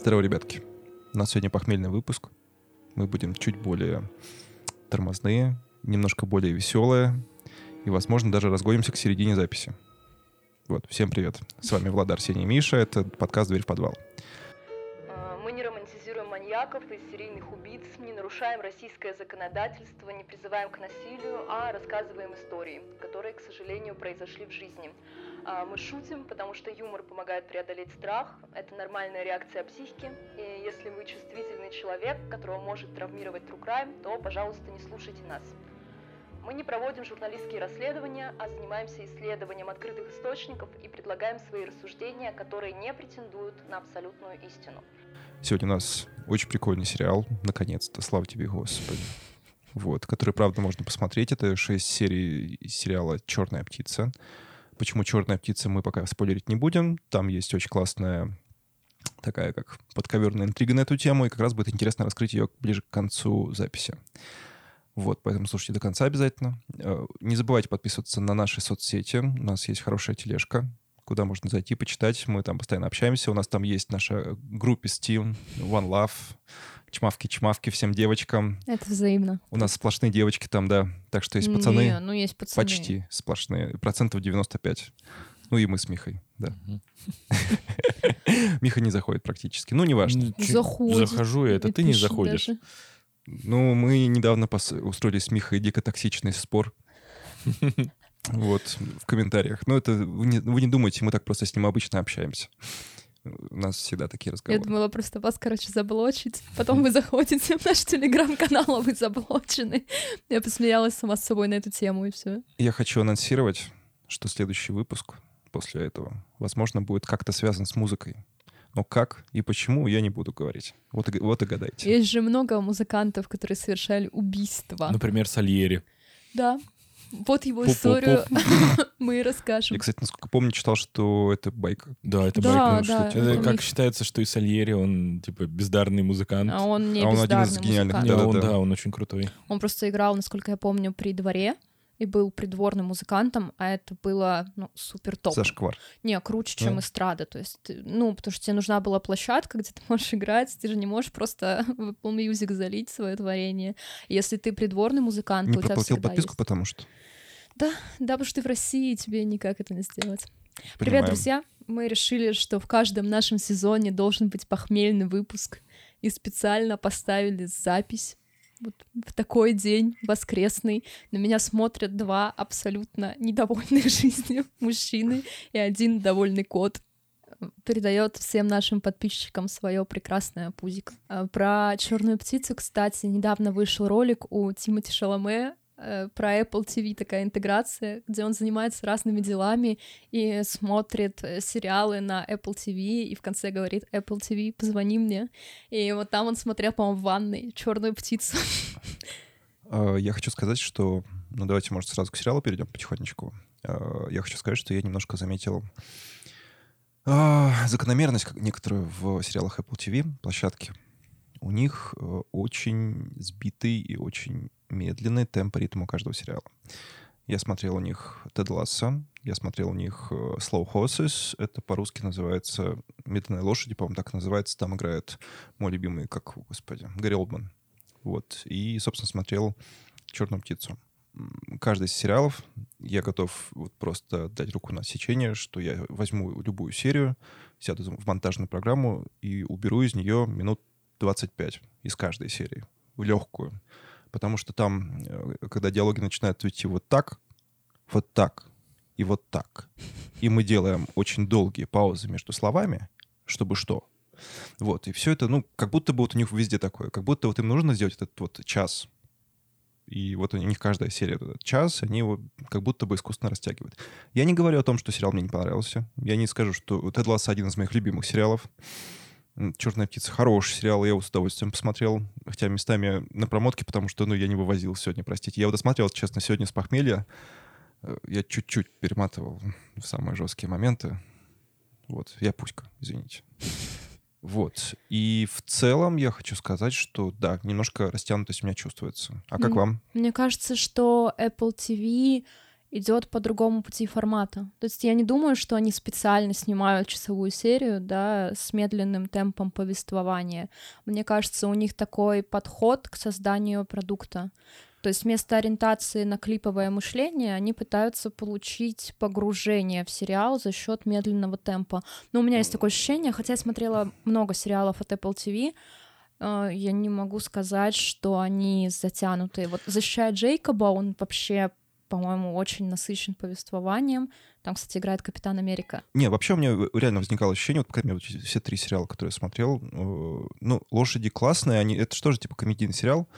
Здорово, ребятки. У нас сегодня похмельный выпуск. Мы будем чуть более тормозные, немножко более веселые и, возможно, даже разгонимся к середине записи. Вот, всем привет. С вами Влад, Арсений Миша. Это подкаст «Дверь в подвал». А, Мы не романтизируем маньяков и серийных убийц, не нарушаем российское законодательство, не призываем к насилию, а рассказываем истории, которые, к сожалению, произошли в жизни. А, Мы шутим, потому что юмор помогает преодолеть страх, это нормальная реакция психики, и если вы чувствительный человек, которого может травмировать true crime, то, пожалуйста, не слушайте нас. Мы не проводим журналистские расследования, а занимаемся исследованием открытых источников и предлагаем свои рассуждения, которые не претендуют на абсолютную истину. Сегодня у нас очень прикольный сериал, наконец-то, слава тебе, Господи. Вот, который, правда, можно посмотреть. Это шесть серий сериала «Черная птица». Почему «Черная птица» мы пока спойлерить не будем. Там есть очень классная такая как подковерная интрига на эту тему, и как раз будет интересно раскрыть ее ближе к концу записи. Вот, поэтому слушайте до конца обязательно. Э, Не забывайте подписываться на наши соцсети. У нас есть хорошая тележка, куда можно зайти, почитать. Мы там постоянно общаемся. У нас там есть наша группа Steam, One Love, чмавки-чмавки всем девочкам. Это взаимно. У нас сплошные девочки там, да. Так что есть пацаны. Не, ну есть пацаны. Почти сплошные. Процентов 95. Ну и мы с Михой, да. Миха не заходит практически. Ну, неважно. Заходит. Захожу я, это ты не заходишь. Ну, мы недавно устроили с Михой дико токсичный спор. Вот, в комментариях. Но это вы не, вы не думайте, мы так просто с ним обычно общаемся. У нас всегда такие Я разговоры. думала просто вас, короче, заблочить. Потом вы заходите в наш телеграм-канал, а вы заблочены. Я посмеялась сама с собой на эту тему, и все. Я хочу анонсировать, что следующий выпуск после этого, возможно, будет как-то связан с музыкой. Но как и почему, я не буду говорить. Вот и, вот и гадайте. Есть же много музыкантов, которые совершали убийства. Например, Сальери. Да. Вот его Пуп-пуп-пуп. историю мы и расскажем. Я, кстати, насколько помню, читал, что это байка. Да, это Да, байка. ну, да, что- у это как считается, что и Сальери, он типа бездарный музыкант. А он не А он один из гениальных, да-да-да. он, да, он очень крутой. Он просто играл, насколько я помню, при дворе и был придворным музыкантом, а это было ну, супер топ. Зашквар. Не, круче, чем Да? эстрада. То есть, ну, потому что тебе нужна была площадка, где ты можешь играть, ты же не можешь просто в Apple Music залить свое творение. Если ты придворный музыкант, Не то у тебя всегда подписку, есть. потому что... Да, потому что ты в России, тебе никак это не сделать. Привет, Понимаем. друзья! Мы решили, что в каждом нашем сезоне должен быть похмельный выпуск, и специально поставили запись вот в такой день воскресный. На меня смотрят два абсолютно недовольных жизнью мужчины и один довольный кот. Передает всем нашим подписчикам свое прекрасное пузико. А, Про черную птицу, кстати, недавно вышел ролик у Тимати Шаломе про Apple TV такая интеграция, где он занимается разными делами и смотрит э, сериалы на Apple TV, и в конце говорит Apple TV, позвони мне. И вот там он смотрел, по-моему, в ванной черную птицу. А, Я хочу сказать, что... Ну, давайте, может, сразу к сериалу перейдем потихонечку. А, Я хочу сказать, что я немножко заметил а, закономерность некоторую в сериалах Apple TV, площадки. У них э, очень сбитый и очень медленный темп ритм каждого сериала. Я смотрел у них Тед Ласса, я смотрел у них э, Slow Horses, это по-русски называется «Медленные лошади», по-моему, так называется. Там играет мой любимый, как, господи, Гарри Олдман. Вот. И, собственно, смотрел «Черную птицу». Каждый из сериалов я готов вот просто дать руку на сечение, что я возьму любую серию, сяду в монтажную программу и уберу из нее минут 25 из каждой серии. В легкую. Потому что там, э, когда диалоги начинают идти вот так, вот так и вот так, и мы делаем очень долгие паузы между словами, чтобы что? Вот, и все это, ну, как будто бы вот у них везде такое, как будто вот им нужно сделать этот вот час. И вот у них каждая серия этот час, они его как будто бы искусственно растягивают. Я не говорю о том, что сериал мне не понравился. Я не скажу, что Тед Ласса один из моих любимых сериалов. Черная птица хороший сериал, я его с удовольствием посмотрел. Хотя местами на промотке, потому что, ну, я не вывозил сегодня, простите. Я его досмотрел, честно, сегодня с похмелья. Э, Я чуть-чуть перематывал в самые жесткие моменты. Вот, я пуська, извините. Вот. И в целом я хочу сказать, что да, немножко растянутость у меня чувствуется. А как М. вам? Мне кажется, что Apple TV идет по другому пути формата. То есть я не думаю, что они специально снимают часовую серию, да, с медленным темпом повествования. Мне кажется, у них такой подход к созданию продукта. То есть вместо ориентации на клиповое мышление они пытаются получить погружение в сериал за счет медленного темпа. Но у меня есть такое ощущение, хотя я смотрела много сериалов от Apple TV, э, я не могу сказать, что они затянутые. Вот «Защищая Джейкоба», он вообще по-моему, очень насыщен повествованием. Там, кстати, играет Капитан Америка. Не, вообще у меня реально возникало ощущение, вот, по крайней мере, все три сериала, которые я смотрел, э, ну, «Лошади» классные, они, это что же, типа, комедийный сериал,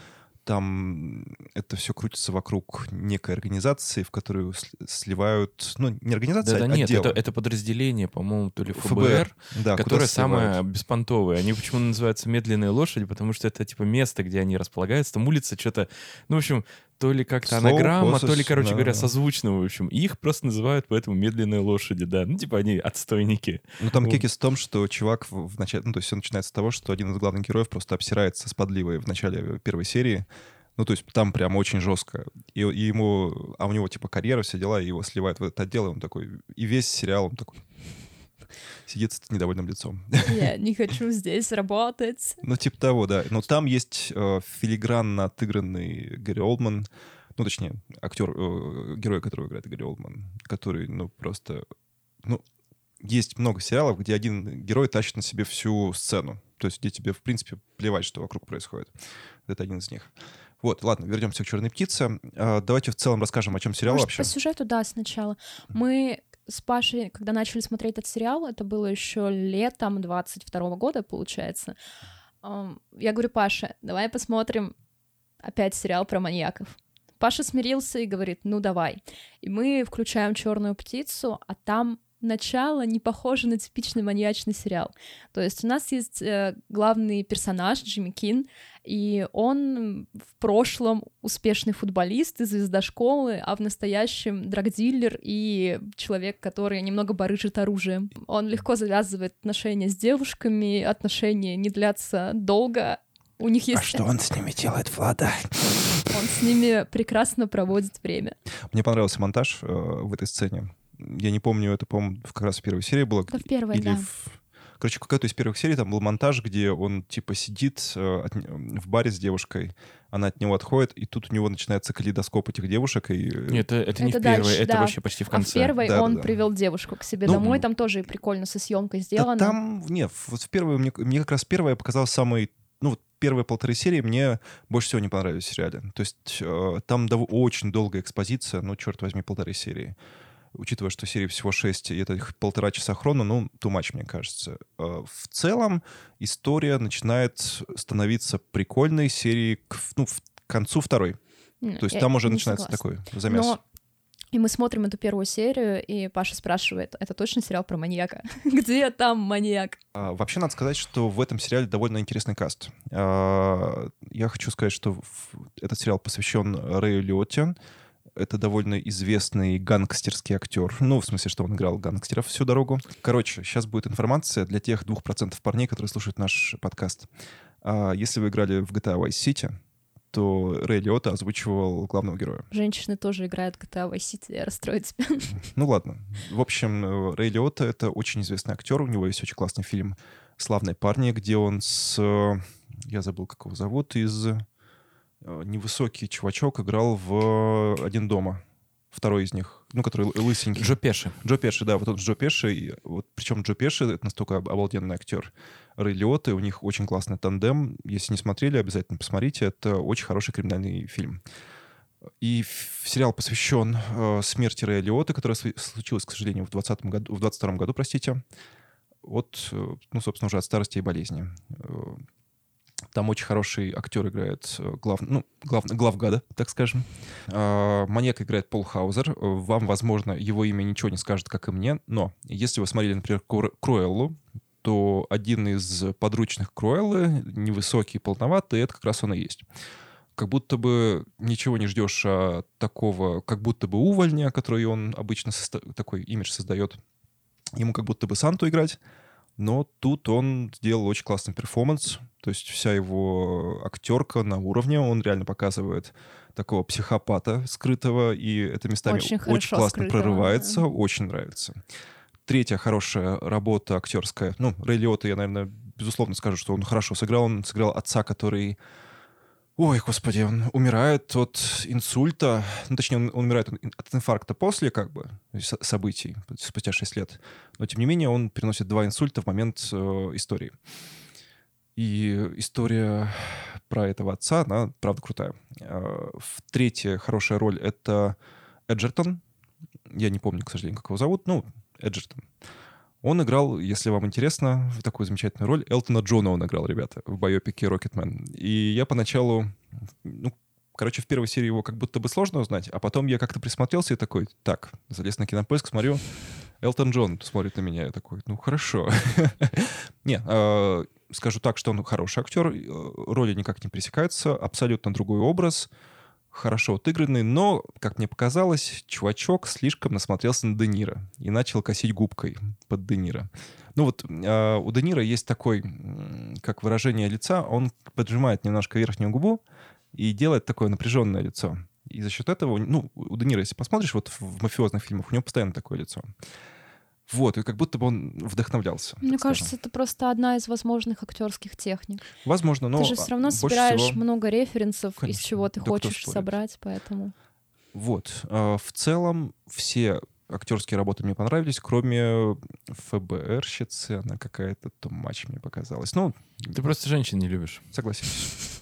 там это все крутится вокруг некой организации, в которую сливают, ну, не организация, да, а да, нет, отдел. это, это подразделение, по-моему, то ли ФБР, ФБР, да, которое самое беспонтовое. Они почему называются медленные лошади, потому что это типа место, где они располагаются, там улица что-то, ну, в общем, то ли как-то Слово, анаграмма, то ли, короче да, говоря, созвучно, в общем. И их просто называют поэтому медленные лошади, да. Ну, типа они отстойники. Ну, там Вот. кекис в том, что чувак в, в начале... Ну, то есть все начинается с того, что один из главных героев просто обсирается с подливой в начале первой серии. Ну, то есть там прям очень жестко. И, и ему... А у него, типа, карьера, все дела, и его сливают в этот отдел, и он такой... И весь сериал он такой... Сидит с недовольным лицом. Я не хочу здесь работать. Ну, типа того, да. Но там есть э, филигранно отыгранный Гэри Олдман, ну, точнее, актер, э, герой, которого играет Гэри Олдман, который, ну, просто... Ну, есть много сериалов, где один герой тащит на себе всю сцену. То есть где тебе, в принципе, плевать, что вокруг происходит. Это один из них. Вот, ладно, вернемся к «Черной птице». А, давайте в целом расскажем, о чем сериал Может, вообще. по сюжету, да, сначала. Мы с Пашей, когда начали смотреть этот сериал, это было еще летом 22 года, получается. Я говорю, Паша, давай посмотрим опять сериал про маньяков. Паша смирился и говорит, ну давай. И мы включаем черную птицу, а там начало не похоже на типичный маньячный сериал. То есть у нас есть э, главный персонаж Джимми Кин, и он в прошлом успешный футболист и звезда школы, а в настоящем драгдилер и человек, который немного барыжит оружием. Он легко завязывает отношения с девушками, отношения не длятся долго. У них А есть... он с ними делает, Влада? Он с ними прекрасно проводит время. Мне понравился монтаж э, в этой сцене. Я не помню, это, по-моему, в- как раз в первой серии было. Это в первой, Или да. в... Короче, какая-то из первых серий там был монтаж, где он типа сидит э, от в баре с девушкой, она от него отходит, и тут у него начинается калейдоскоп этих девушек. И... Нет, это, это не Это в первой, дальше, это да. вообще почти в А в конце. первой Да, он да, да. привел девушку к себе Ну, домой, там тоже прикольно со съемкой Да сделано. там, не, вот в первую, мне, мне как раз первая показалась самой, ну вот первые полторы серии мне больше всего не понравились в сериале. То есть э, там дов- очень долгая экспозиция, ну, черт возьми, полторы серии. Учитывая, что серии всего шесть, и это их полтора часа хрона, ну, too much, мне кажется. Э, в целом история начинает становиться прикольной серии к, ну, к концу второй. М, То есть там уже начинается согласна. такой замес. Но и мы смотрим эту первую серию, и Паша спрашивает, это точно сериал про маньяка? Где там маньяк? А, Вообще, надо сказать, что в этом сериале довольно интересный каст. А, Я хочу сказать, что этот сериал посвящен Рэю Лиотте. Это довольно известный гангстерский актер. Ну, в смысле, что он играл гангстеров всю дорогу. Короче, сейчас будет информация для тех двух процентов парней, которые слушают наш подкаст. А, Если вы играли в GTA Vice City, то Рэй Лиотта озвучивал главного героя. Женщины тоже играют в GTA Vice City, я расстрою тебя. Ну ладно. В общем, э, Рэй Лиотта — это очень известный актер. У него есть очень классный фильм «Славные парни», где он с... э, Я забыл, как его зовут. Из... э, Невысокий чувачок играл в «Один дома». Второй из них. Ну, который лы- лысенький. Джо Пеши. Джо Пеши, да, вот он Джо Пеши. и Вот, причем Джо Пеши — это настолько об- обалденный актер. Рэй Лиотта, у них очень классный тандем. Если не смотрели, обязательно посмотрите. Это очень хороший криминальный фильм. И сериал посвящен э, смерти Рэя Лиотта, которая случилась, к сожалению, в 20 году, в 22 году, простите. От, э, ну, собственно, уже от старости и болезни. Там очень хороший актер играет э, глав, ну, глав, главгада, так скажем. А, Маньяк играет Пол Хаузер. Вам, возможно, его имя ничего не скажет, как и мне, но если вы смотрели, например, Круэ- Круэллу, то один из подручных Круэллы, невысокий, полноватый, это как раз он и есть. Как будто бы ничего не ждешь от такого, как будто бы увольня, который он обычно такой имидж создает. Ему как будто бы Санту играть, Но тут он сделал очень классный перформанс. То есть вся его актерка на уровне. Он реально показывает такого психопата скрытого, и это местами Очень очень, классно скрытого, прорывается, да. очень нравится. Третья хорошая работа актерская. Ну, Рэй Лиотта, я, наверное, безусловно скажу, что он хорошо сыграл. Он сыграл отца, который... Ой, господи, он умирает от инсульта. Ну, точнее, он, он умирает от инфаркта после, как бы, событий, спустя 6 лет. Но, тем не менее, он переносит два инсульта в момент э, истории. И история про этого отца, она правда крутая. Э, Третья хорошая роль — это Эджертон. Я не помню, к сожалению, как его зовут. Ну, Эджертон. Он играл, если вам интересно, в такую замечательную роль. Элтона Джона он играл, ребята, в байопике «Рокетмен». И я поначалу... Ну, короче, в первой серии его как будто бы сложно узнать, а потом я как-то присмотрелся и такой, так, залез на кинопоиск, смотрю, Элтон Джон смотрит на меня. Я такой, ну, хорошо. Не, э, скажу так, что он хороший актер, э, роли никак не пересекаются, абсолютно другой образ, хорошо отыгранный, но, как мне показалось, чувачок слишком насмотрелся на Де и начал косить губкой под Де Ниро. Ну вот э, у Де есть такой, как выражение лица, он поджимает немножко верхнюю губу и делает такое напряженное лицо. И за счет этого, ну, у Де если посмотришь, вот в мафиозных фильмах, у него постоянно такое лицо. Вот, и как будто бы он вдохновлялся. Мне так скажем. кажется, это просто одна из возможных актерских техник. Возможно, но ты же все равно а, собираешь всего- много референсов, из Конечно. чего ты Да хочешь собрать, поэтому. Вот. а, В целом все актерские работы мне понравились, кроме ФБРщицы. Она какая-то тумач мне показалась. Ну, Ты просто женщин не любишь. согласитесь.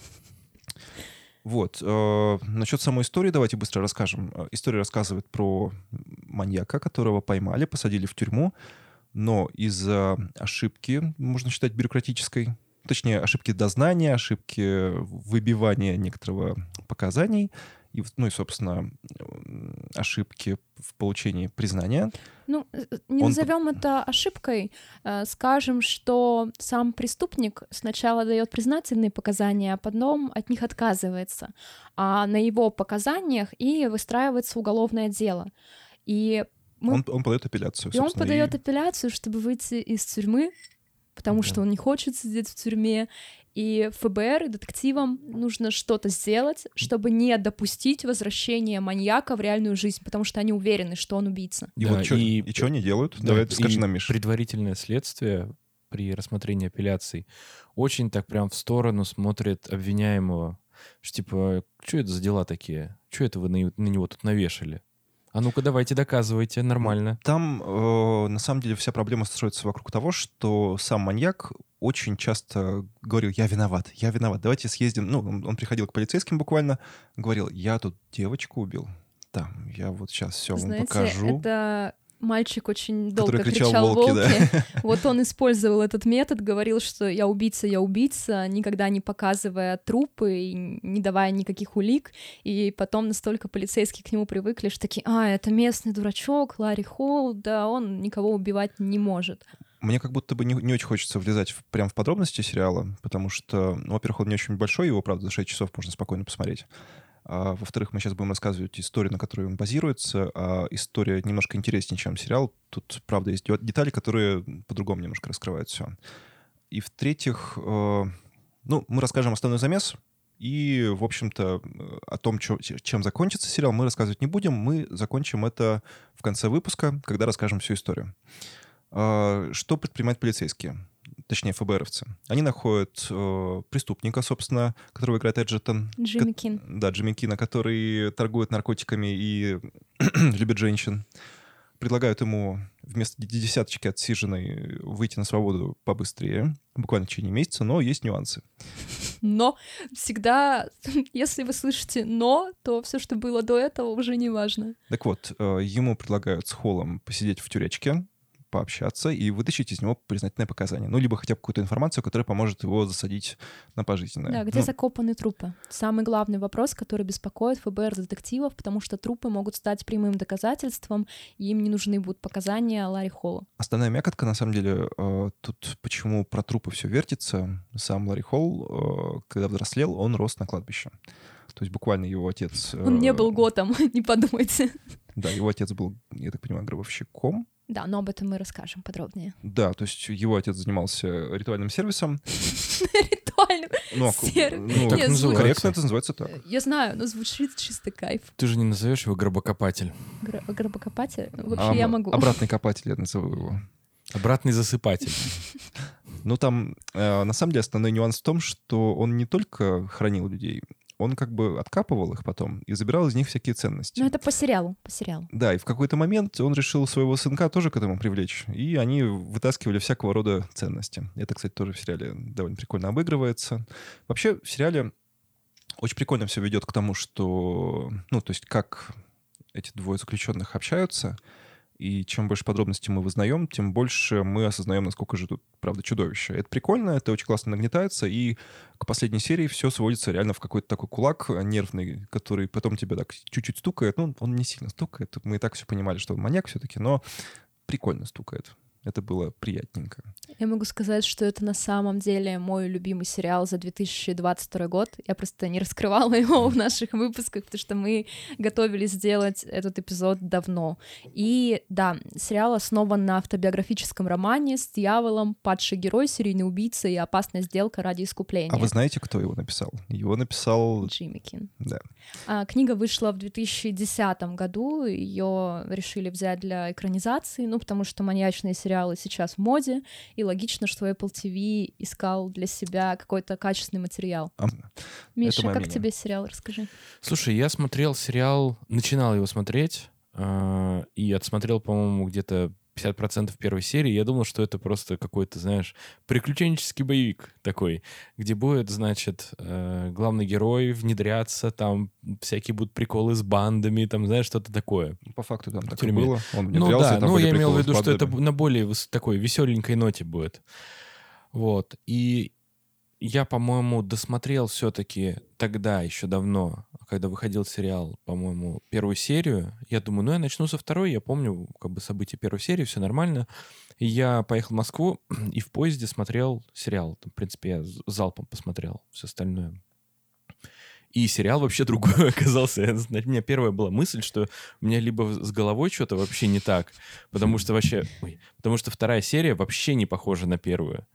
Вот. э, Насчет самой истории давайте быстро расскажем. Э, История рассказывает про маньяка, которого поймали, посадили в тюрьму, но из-за ошибки, можно считать, бюрократической, точнее, ошибки дознания, ошибки выбивания некоторого показаний, и, ну и, собственно, ошибки в получении признания. Ну, э, э, не Он- назовем это ошибкой, э, скажем, что сам преступник сначала дает признательные показания, а потом от них отказывается, а на его показаниях и выстраивается уголовное дело. И мы Он, он подает апелляцию, И он подает и- апелляцию, чтобы выйти из тюрьмы, потому Да. что он не хочет сидеть в тюрьме. И ФБР, и детективам нужно что-то сделать, чтобы не допустить возвращения маньяка в реальную жизнь, потому что они уверены, что он убийца. И Да, вот что и- и чё они делают? Да, Давай скажи нам, Миш. Предварительное следствие при рассмотрении апелляций очень так прям в сторону смотрит обвиняемого. Что типа, что это за дела такие? Что это вы на, на него тут навешали? А ну-ка давайте доказывайте, нормально. Там, э, на самом деле, вся проблема строится вокруг того, что сам маньяк очень часто говорил, я виноват, я виноват, давайте съездим. Ну, он, он приходил к полицейским буквально, говорил, я тут девочку убил. Там, я вот сейчас все вам покажу. это мальчик очень долго Который кричал кричал «Волки», «Волки». да. Вот он использовал этот метод, говорил, что я убийца, я убийца, никогда не показывая трупы и не давая никаких улик. И потом настолько полицейские к нему привыкли, что такие, а, это местный дурачок, Ларри Холл, да, он никого убивать не может. Мне как будто бы не, не очень хочется влезать в, прям в подробности сериала, потому что, ну, во-первых, он не очень большой, его, правда, за 6 часов можно спокойно посмотреть. А, во-вторых, мы сейчас будем рассказывать историю, на которой он базируется, а история немножко интереснее, чем сериал. Тут, правда, есть де- детали, которые по-другому немножко раскрывают все. И в-третьих, э, ну, мы расскажем основной замес, и, в общем-то, о том, чем закончится сериал, мы рассказывать не будем. Мы закончим это в конце выпуска, когда расскажем всю историю. А, Что предпринимают полицейские? Точнее, ФБРовцы. Они находят э, преступника, собственно, которого играет Эджертон. Джимми Ко- Кин. Да, Джимми Кина, который торгует наркотиками и любит женщин. Предлагают ему вместо десяточки отсиженной выйти на свободу побыстрее, буквально в течение месяца, но есть нюансы. Но всегда, если вы слышите «но», то все, что было до этого, уже не важно. Так вот, э, ему предлагают с Холлом посидеть в тюрячке, пообщаться и вытащить из него признательное показание. Ну, либо хотя бы какую-то информацию, которая поможет его засадить на пожизненное. Да, где Ну, закопаны трупы? Самый главный вопрос, который беспокоит ФБР детективов, потому что трупы могут стать прямым доказательством, и им не нужны будут показания Ларри Холла. Основная мякотка, на самом деле, э, тут почему про трупы все вертится. Сам Ларри Холл, э, когда взрослел, он рос на кладбище. То есть буквально его отец... Он не э, был готом, не подумайте. Да, его отец был, я так понимаю, гробовщиком. Да, но об этом мы расскажем подробнее. Да, то есть его отец занимался ритуальным сервисом. Ритуальным Сер- Так Нет, называется. корректно это называется так. Я знаю, но звучит чисто кайф. Ты же не назовешь его гробокопатель. Гро- Гробокопатель? Вообще я могу. Обратный копатель я назову его. Обратный засыпатель. Ну, там, э, на самом деле, основной нюанс в том, что он не только хранил людей, он как бы откапывал их потом и забирал из них всякие ценности. Ну, это по сериалу, по сериалу. Да, и в какой-то момент он решил своего сынка тоже к этому привлечь, и они вытаскивали всякого рода ценности. Это, кстати, тоже в сериале довольно прикольно обыгрывается. Вообще, в сериале очень прикольно все ведет к тому, что, ну, то есть как эти двое заключенных общаются, и чем больше подробностей мы вызнаем, тем больше мы осознаем, насколько же тут, правда, чудовище. Это прикольно, это очень классно нагнетается, и к последней серии все сводится реально в какой-то такой кулак нервный, который потом тебя так чуть-чуть стукает. Ну, он не сильно стукает. Мы и так все понимали, что маньяк все-таки, но прикольно стукает. Это было приятненько. Я могу сказать, что это на самом деле мой любимый сериал за 2022 год. Я просто не раскрывала его в наших выпусках, потому что мы готовились сделать этот эпизод давно. И да, сериал основан на автобиографическом романе с дьяволом, падший герой, серийный убийца и опасная сделка ради искупления. А вы знаете, кто его написал? Его написал... Джимми Кин. Да. А, книга вышла в 2010 году, ее решили взять для экранизации, ну, потому что маньячные сериалы сейчас в моде, и логично, что Apple TV искал для себя какой-то качественный материал. А, Миша, как мнение. тебе сериал, расскажи. Слушай, я смотрел сериал, начинал его смотреть, э, и отсмотрел, по-моему, где-то 50% первой серии. Я думал, что это просто какой-то, знаешь, приключенческий боевик такой, где будет, значит, э, главный герой внедряться, там всякие будут приколы с бандами, там, знаешь, что-то такое. По факту там так и было. Он Ну да, там ну я имел в виду, что это на более такой веселенькой ноте будет. Вот. И я, по-моему, досмотрел все-таки тогда, еще давно, когда выходил сериал, по-моему, первую серию. Я думаю, ну я начну со второй. Я помню как бы события первой серии, все нормально. И я поехал в Москву и в поезде смотрел сериал. В принципе, я залпом посмотрел все остальное. И сериал вообще другой оказался. У меня первая была мысль, что у меня либо с головой что-то вообще не так, потому что вообще... ой, потому что вторая серия вообще не похожа на первую.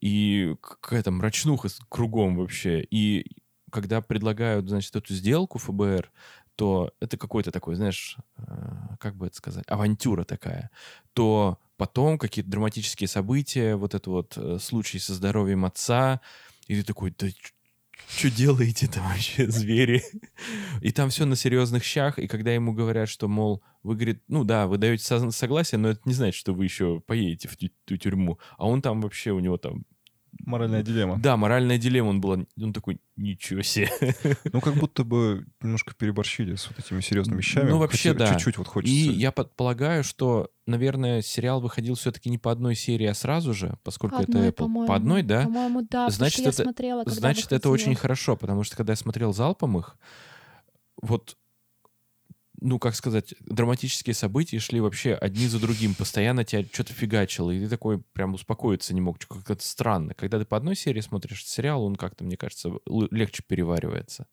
И какая-то мрачнуха кругом вообще. И когда предлагают, значит, эту сделку ФБР, то это какой-то такой, знаешь, э, как бы это сказать, авантюра такая. То потом какие-то драматические события, вот это вот э, случай со здоровьем отца, и ты такой, да что делаете-то вообще, звери? И там все на серьезных щах, и когда ему говорят, что, мол, вы, говорит, ну да, вы даете со- согласие, но это не значит, что вы еще поедете в тю- ту тюрьму. А он там вообще, у него там... Моральная дилемма. Да, моральная дилемма он был. Он такой, ничего себе. Ну, как будто бы немножко переборщили с вот этими серьезными вещами. Ну, вообще, Хотя да. Чуть-чуть вот хочется. И я предполагаю, что, наверное, сериал выходил все-таки не по одной серии, а сразу же, поскольку По это одной, Apple. по-моему. По одной, да? По-моему, да, Значит, это- смотрела, когда Значит, это очень хорошо, потому что когда я смотрел залпом их, вот, ну, как сказать, драматические события шли вообще одни за другим, постоянно тебя что-то фигачило, и ты такой прям успокоиться не мог, как-то странно. Когда ты по одной серии смотришь сериал, он как-то, мне кажется, легче переваривается.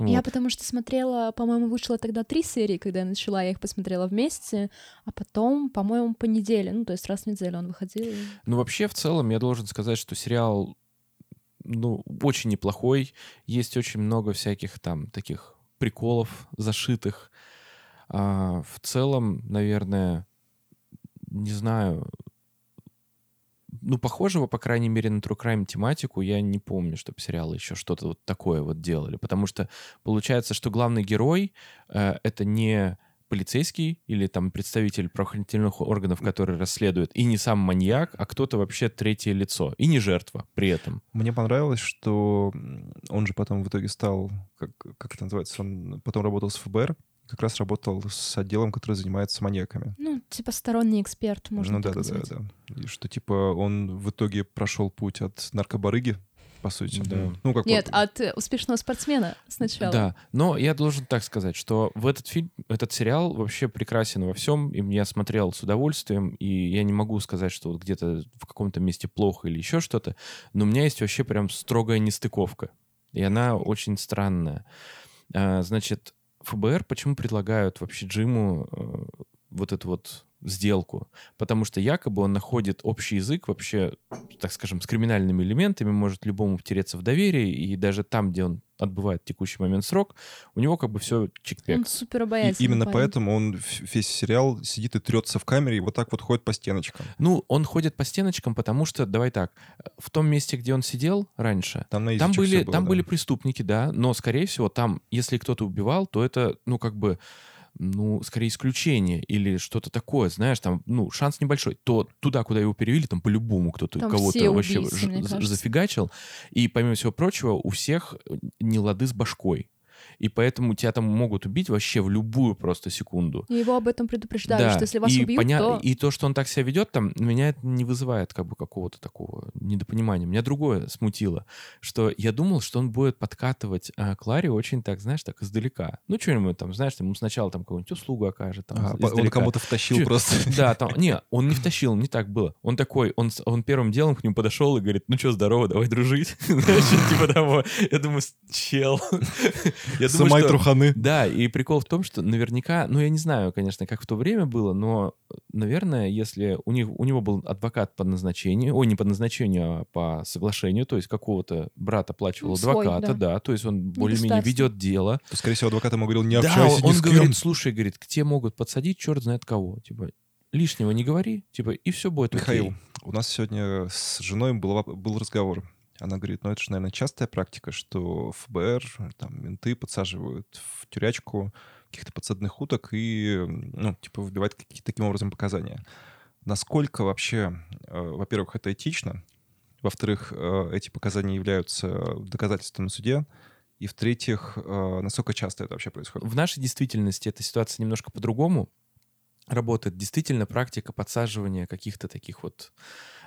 Я Вот. потому что смотрела, по-моему, вышло тогда три серии, когда я начала, я их посмотрела вместе, а потом, по-моему, по неделе, ну, то есть раз в неделю он выходил. Ну, вообще, в целом, я должен сказать, что сериал, ну, очень неплохой. Есть очень много всяких там таких приколов зашитых. А, в целом, наверное, не знаю, ну, похожего, по крайней мере, на True Crime тематику я не помню, чтобы сериалы еще что-то вот такое вот делали. Потому что получается, что главный герой э, это не полицейский или там представитель правоохранительных органов, который расследует, и не сам маньяк, а кто-то вообще третье лицо, и не жертва при этом. Мне понравилось, что он же потом в итоге стал, как, как это называется, он потом работал с ФБР, как раз работал с отделом, который занимается маньяками. Ну, типа сторонний эксперт, можно ну да, так да, да, назвать. да. И что типа он в итоге прошел путь от наркобарыги, по сути. Да. Ну, как Нет, вот- от э, успешного спортсмена сначала. Да, но я должен так сказать, что в этот фильм, этот сериал вообще прекрасен во всем, и я смотрел с удовольствием, и я не могу сказать, что вот где-то в каком-то месте плохо или еще что-то, но у меня есть вообще прям строгая нестыковка, и она очень странная. А, Значит, ФБР почему предлагают вообще Джиму э, вот эту вот сделку, потому что якобы он находит общий язык вообще, так скажем, с криминальными элементами, может любому втереться в доверие, и даже там, где он отбывает текущий момент срок, у него как бы все Он чик-пек. супер И обаятельный именно парень. поэтому он весь сериал сидит и трется в камере и вот так вот ходит по стеночкам. Ну, он ходит по стеночкам, потому что, давай так, в том месте, где он сидел раньше, Там на Там были, было, там да. были преступники, да, но, скорее всего, там, если кто-то убивал, то это, ну, как бы, ну, скорее исключение или что-то такое, знаешь, там, ну, шанс небольшой. То туда, куда его перевели, там по-любому кто-то кого-то вообще убийцы, ж- зафигачил. И, помимо всего прочего, у всех не лады с башкой. И поэтому тебя там могут убить вообще в любую просто секунду. И его об этом предупреждали, что если вас и убьют, поня- то... И то, что он так себя ведет, там, меня это не вызывает как бы какого-то такого недопонимания. Меня другое смутило, что я думал, что он будет подкатывать а, Кларе очень так, знаешь, так издалека. Ну, что-нибудь там, знаешь, ему сначала там какую-нибудь услугу окажет. Там, А, он кому-то втащил Чё? просто. Да, там, не, он не втащил, не так было. Он такой, он, он первым делом к нему подошел и говорит, ну что, здорово, давай дружить. Знаешь, типа того. Я думаю, чел. Я думаю, Самай что- труханы. да, и прикол в том, что наверняка, ну я не знаю, конечно, как в то время было, но, наверное, если у, них, у него был адвокат по назначению, ой, не по назначению, а по соглашению, то есть какого-то брат оплачивал Ну, свой, адвоката, да. да. то есть он более-менее государственный. ведет дело. То, скорее всего, адвокат ему говорил, не да, общайся он, ни с кем. говорит, слушай, говорит, к тебе могут подсадить черт знает кого, типа, лишнего не говори, типа, и все будет Михаил, окей. у нас сегодня с женой был, был разговор. Она говорит, ну это же, наверное, частая практика, что ФБР, там, менты подсаживают в тюрячку каких-то подсадных уток и, ну, типа, выбивают какие-то таким образом показания. Насколько вообще, э, во-первых, это этично, во-вторых, э, эти показания являются доказательством на суде, и в-третьих, э, насколько часто это вообще происходит? В нашей действительности эта ситуация немножко по-другому работает. Действительно, практика подсаживания каких-то таких вот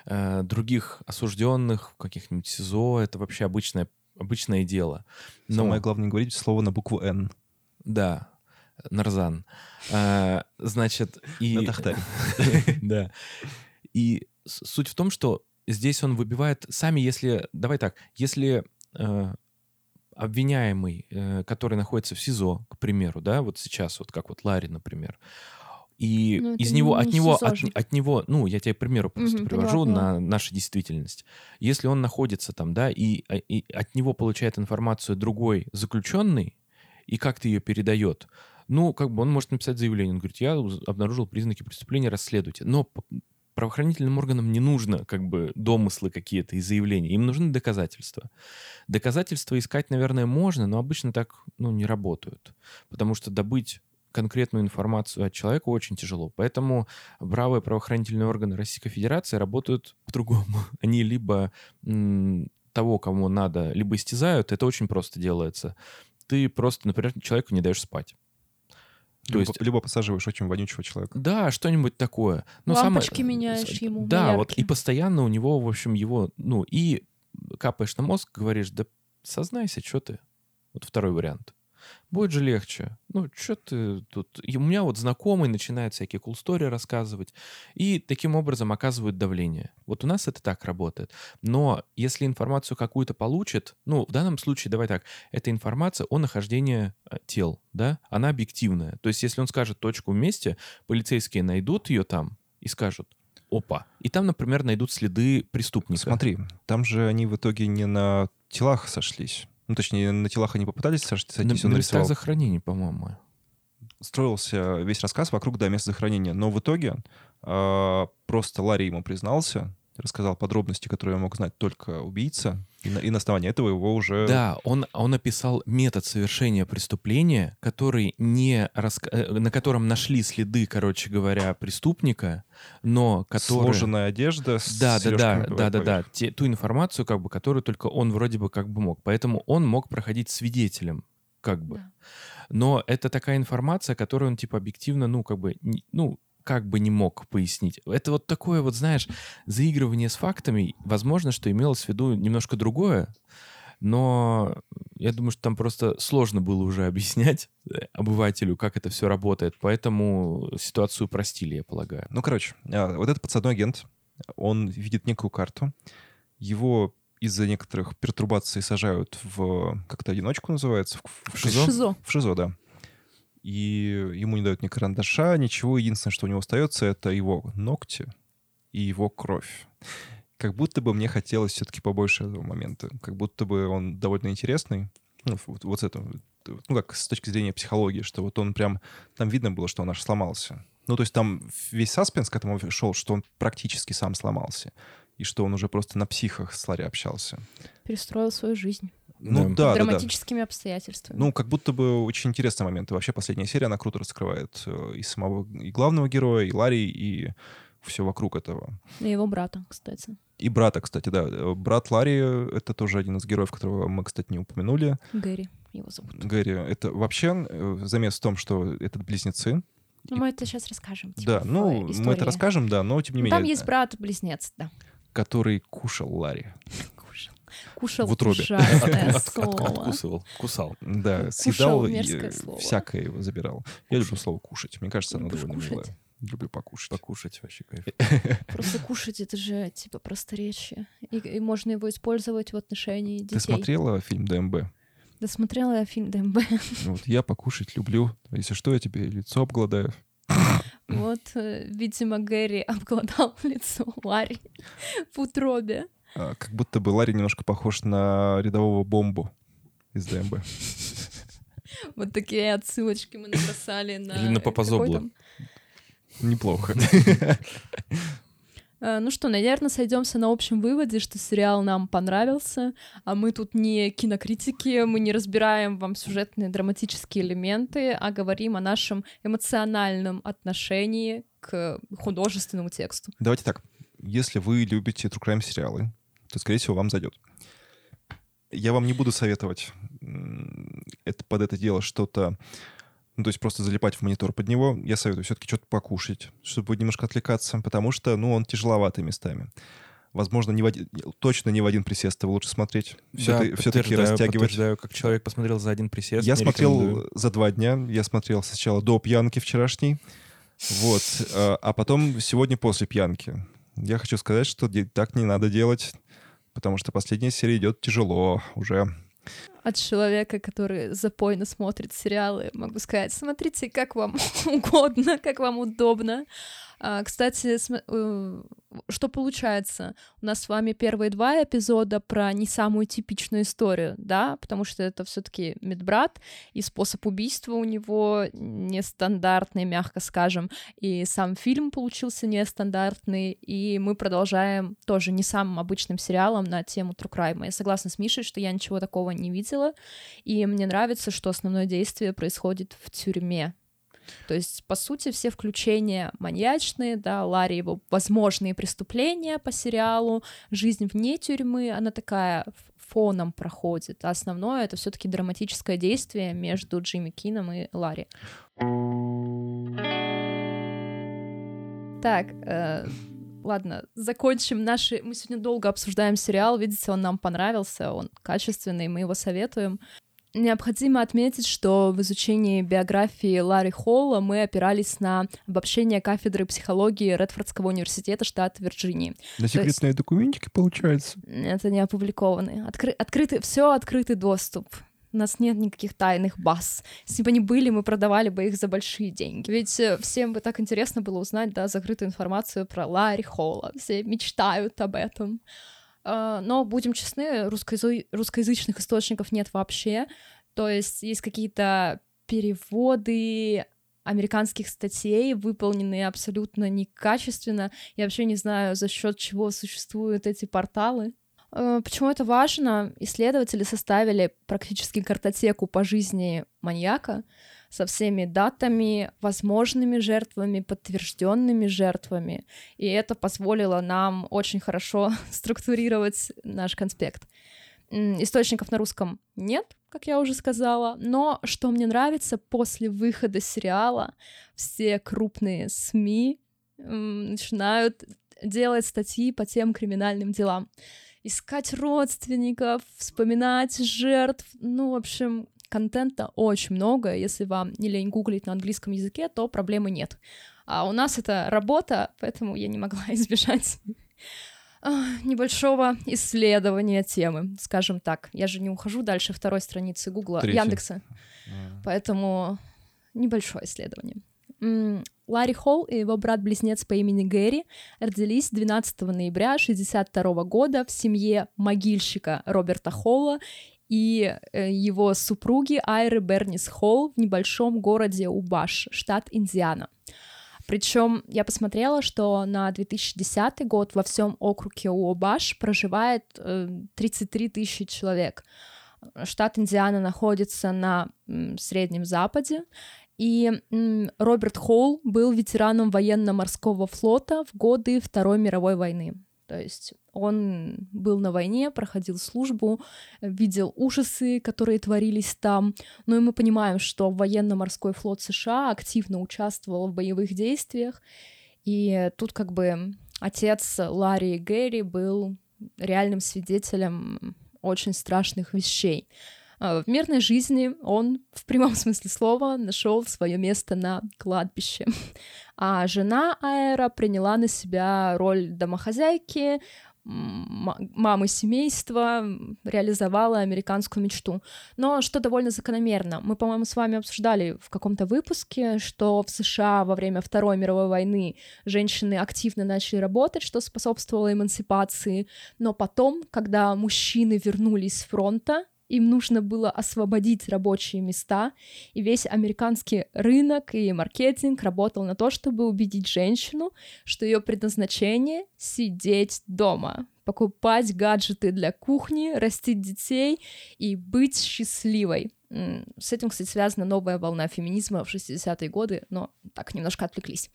э, других осужденных в каких-нибудь СИЗО, это вообще обычное, обычное дело. Но, Самое главное не говорить слово на букву «Н». да, Нарзан. Э, значит, и... На Тахтаре. Да. И суть в том, что здесь он выбивает... Сами, если... Давай так, если э, обвиняемый, э, который находится в СИЗО, к примеру, да, вот сейчас, вот как вот Ларри, например, и Ну, из него, не от него, от, от него, ну, я тебе примеру просто Мгм, привожу поняла, на нашу действительность. Если он находится там, да, и, а, и от него получает информацию другой заключенный, и как-то ее передает, ну, как бы он может написать заявление. Он говорит, я обнаружил признаки преступления, расследуйте. Но правоохранительным органам не нужно как бы домыслы какие-то и заявления. Им нужны доказательства. Доказательства искать, наверное, можно, но обычно так ну, не работают. Потому что добыть конкретную информацию от человека очень тяжело. Поэтому бравые правоохранительные органы Российской Федерации работают по-другому. Они либо того, кому надо, либо истязают. Это очень просто делается. Ты просто, например, человеку не даешь спать. То Либо, есть- либо подсаживаешь очень вонючего человека. Да, что-нибудь такое. Но Лампочки самое- меняешь с- ему Да, вот яркие. и постоянно у него, в общем, его, ну, и капаешь на мозг, говоришь, да сознайся, что ты. Вот второй вариант. Будет же легче. Ну, что ты тут... И у меня вот знакомый начинает всякие cool story рассказывать, и таким образом оказывают давление. Вот у нас это так работает. Но если информацию какую-то получит, ну, в данном случае, давай так, эта информация о нахождении э, тел, да, она объективная. То есть если он скажет точку в месте, полицейские найдут ее там и скажут, опа. И там, например, найдут следы преступника. Смотри, там же они в итоге не на телах сошлись. Ну, точнее, на телах они попытались сош- на, сойтись, он на местах нарисовал. захоронений, по-моему. Строился весь рассказ вокруг, да, места захоронения. Но в итоге а, просто Ларри ему признался, рассказал подробности, которые мог знать только убийца, и на, и на основании этого его уже... Да, он, он описал метод совершения преступления, который не раска- э, на котором нашли следы, короче говоря, преступника, но который... Сложенная одежда с Да, да, да, да, да, да. Те- ту информацию, как бы, которую только он вроде бы как бы мог. Поэтому он мог проходить свидетелем, как бы. Да. Но это такая информация, которую он, типа, объективно, ну, как бы, ну, как бы не мог пояснить. Это вот такое вот, знаешь, заигрывание с фактами. Возможно, что имелось в виду немножко другое, но я думаю, что там просто сложно было уже объяснять э, обывателю, как это все работает. Поэтому ситуацию упростили, я полагаю. Ну, короче, а, вот этот подсадной агент, он видит некую карту, его из-за некоторых пертурбаций сажают в как-то одиночку называется, в, в ШИЗО? Шизо. в ШИЗО, да. И ему не дают ни карандаша, ничего. Единственное, что у него остается, это его ногти и его кровь. Как будто бы мне хотелось все-таки побольше этого момента. Как будто бы он довольно интересный. Ну, вот, вот с этого, ну, как с точки зрения психологии, что вот он прям... Там видно было, что он аж сломался. Ну, то есть там весь саспенс к этому шел, что он практически сам сломался. И что он уже просто на психах с Ларри общался. Перестроил свою жизнь. Ну Да. да, да, да. Драматическими обстоятельствами. Ну, как будто бы очень интересный момент. И вообще последняя серия, она круто раскрывает э, и самого, и главного героя, и Ларри, и все вокруг этого. И его брата, кстати. И брата, кстати, да. Э, Брат Ларри — это тоже один из героев, которого мы, кстати, не упомянули. Гэри его зовут. Гэри. Это вообще э, замес в том, что это близнецы. Ну, мы это сейчас расскажем. типа, да, ну, мы истории. это расскажем, да, но тем не Ну, менее... Там есть э, брат-близнец, да. Который кушал Ларри. Кушал. Кушал В утробе. от-. Откусывал, кусал. Да, Кушал съедал и слово. всякое его забирал. Я люблю слово «кушать». Мне кажется, оно Любишь довольно кушать? милое. Люблю покушать. Покушать вообще кайф. Просто кушать это же типа просторечие. И, и можно его использовать в отношении детей. Ты смотрела фильм ДМБ? Досмотрела я фильм ДМБ. Вот я покушать люблю. Если что, я тебе лицо обгладаю. Вот, э, видимо, Гэри обгладал лицо Ларри в утробе. А, Как будто бы Ларри немножко похож на рядового бомбу из ДМБ. Вот такие отсылочки мы набросали на... Или на Папа какой Зобло. там? Неплохо. Э, Ну что, наверное, сойдемся на общем выводе, что сериал нам понравился, а мы тут не кинокритики, мы не разбираем вам сюжетные драматические элементы, а говорим о нашем эмоциональном отношении к художественному тексту. Давайте так. Если вы любите true crime сериалы, то, скорее всего, вам зайдет. Я вам не буду советовать это, под это дело что-то, ну, то есть просто залипать в монитор под него. Я советую все-таки что-то покушать, чтобы немножко отвлекаться, потому что, ну, он тяжеловатый местами. Возможно, не в один- точно не в один присест его лучше смотреть. Да, Все-таки подтверждаю, растягивать. подтверждаю, как человек посмотрел за один присест. Я смотрел рекомендую. за два дня. Я смотрел сначала до пьянки вчерашней, вот, э, а потом сегодня после пьянки. Я хочу сказать, что так не надо делать, потому что последняя серия идет тяжело уже. От человека, который запойно смотрит сериалы, могу сказать, смотрите, как вам угодно, как вам удобно. А, Кстати, э, что получается? У нас с вами первые два эпизода про не самую типичную историю, да, потому что это все таки медбрат, и способ убийства у него нестандартный, мягко скажем, и сам фильм получился нестандартный, и мы продолжаем тоже не самым обычным сериалом на тему True Crime. Я согласна с Мишей, что я ничего такого не видела, и мне нравится, что основное действие происходит в тюрьме. То есть, по сути, все включения маньячные, да, Ларри его возможные преступления по сериалу, жизнь вне тюрьмы, она такая фоном проходит, а основное это все-таки драматическое действие между Джимми Кином и Ларри. Так, э, ладно, закончим наши... Мы сегодня долго обсуждаем сериал, видите, он нам понравился, он качественный, мы его советуем. Необходимо отметить, что в изучении биографии Ларри Холла мы опирались на обобщение кафедры психологии Редфордского университета штата Вирджинии. На секретные документики получается. Это не опубликованный. Откры- открытый, все открытый доступ. У нас нет никаких тайных баз. Если бы они были, мы продавали бы их за большие деньги. Ведь э, всем бы так интересно было узнать, да, закрытую информацию про Ларри Холла. Все мечтают об этом. А, Но, будем честны, русскоязы- русскоязычных источников нет вообще. То есть есть какие-то переводы американских статей, выполненные абсолютно некачественно. Я вообще не знаю, за счет чего существуют эти порталы. Э, Почему это важно? Исследователи составили практически картотеку по жизни маньяка со всеми датами, возможными жертвами, подтвержденными жертвами. И это позволило нам очень хорошо структурировать наш конспект. Источников на русском нет, как я уже сказала, но что мне нравится, после выхода сериала все крупные СМИ начинают делать статьи по тем криминальным делам. Искать родственников, вспоминать жертв. Ну, в общем, контента очень много. Если вам не лень гуглить на английском языке, то проблемы нет. А у нас это работа, поэтому я не могла избежать а, небольшого исследования темы, скажем так. Я же не ухожу дальше второй страницы Гугла. Яндекса, поэтому небольшое исследование. Ларри Холл и его брат-близнец по имени Гэри родились 12 ноября 1962 года в семье могильщика Роберта Холла и э, его супруги Айры Бернис Холл в небольшом городе Убаш, штат Индиана. Причем я посмотрела, что на 2010 год во всем округе Уобаш проживает э, 33 тысячи человек. Штат Индиана находится на Среднем Западе, и Роберт Холл был ветераном военно-морского флота в годы Второй мировой войны. То есть он был на войне, проходил службу, видел ужасы, которые творились там. Ну и мы понимаем, что военно-морской флот США активно участвовал в боевых действиях. И тут как бы отец Ларри и Гэри был реальным свидетелем очень страшных вещей. А В мирной жизни он, в прямом смысле слова, нашел свое место на кладбище. А жена Аэра приняла на себя роль домохозяйки, мамы семейства, реализовала американскую мечту. Но что довольно закономерно, мы, по-моему, с вами обсуждали в каком-то выпуске, что в США во время Второй мировой войны женщины активно начали работать, что способствовало эмансипации, но потом, когда мужчины вернулись с фронта, им нужно было освободить рабочие места, и весь американский рынок и маркетинг работал на то, чтобы убедить женщину, что ее предназначение — сидеть дома, покупать гаджеты для кухни, растить детей и быть счастливой. С этим, кстати, связана новая волна феминизма в 60-е годы, но так немножко отвлеклись.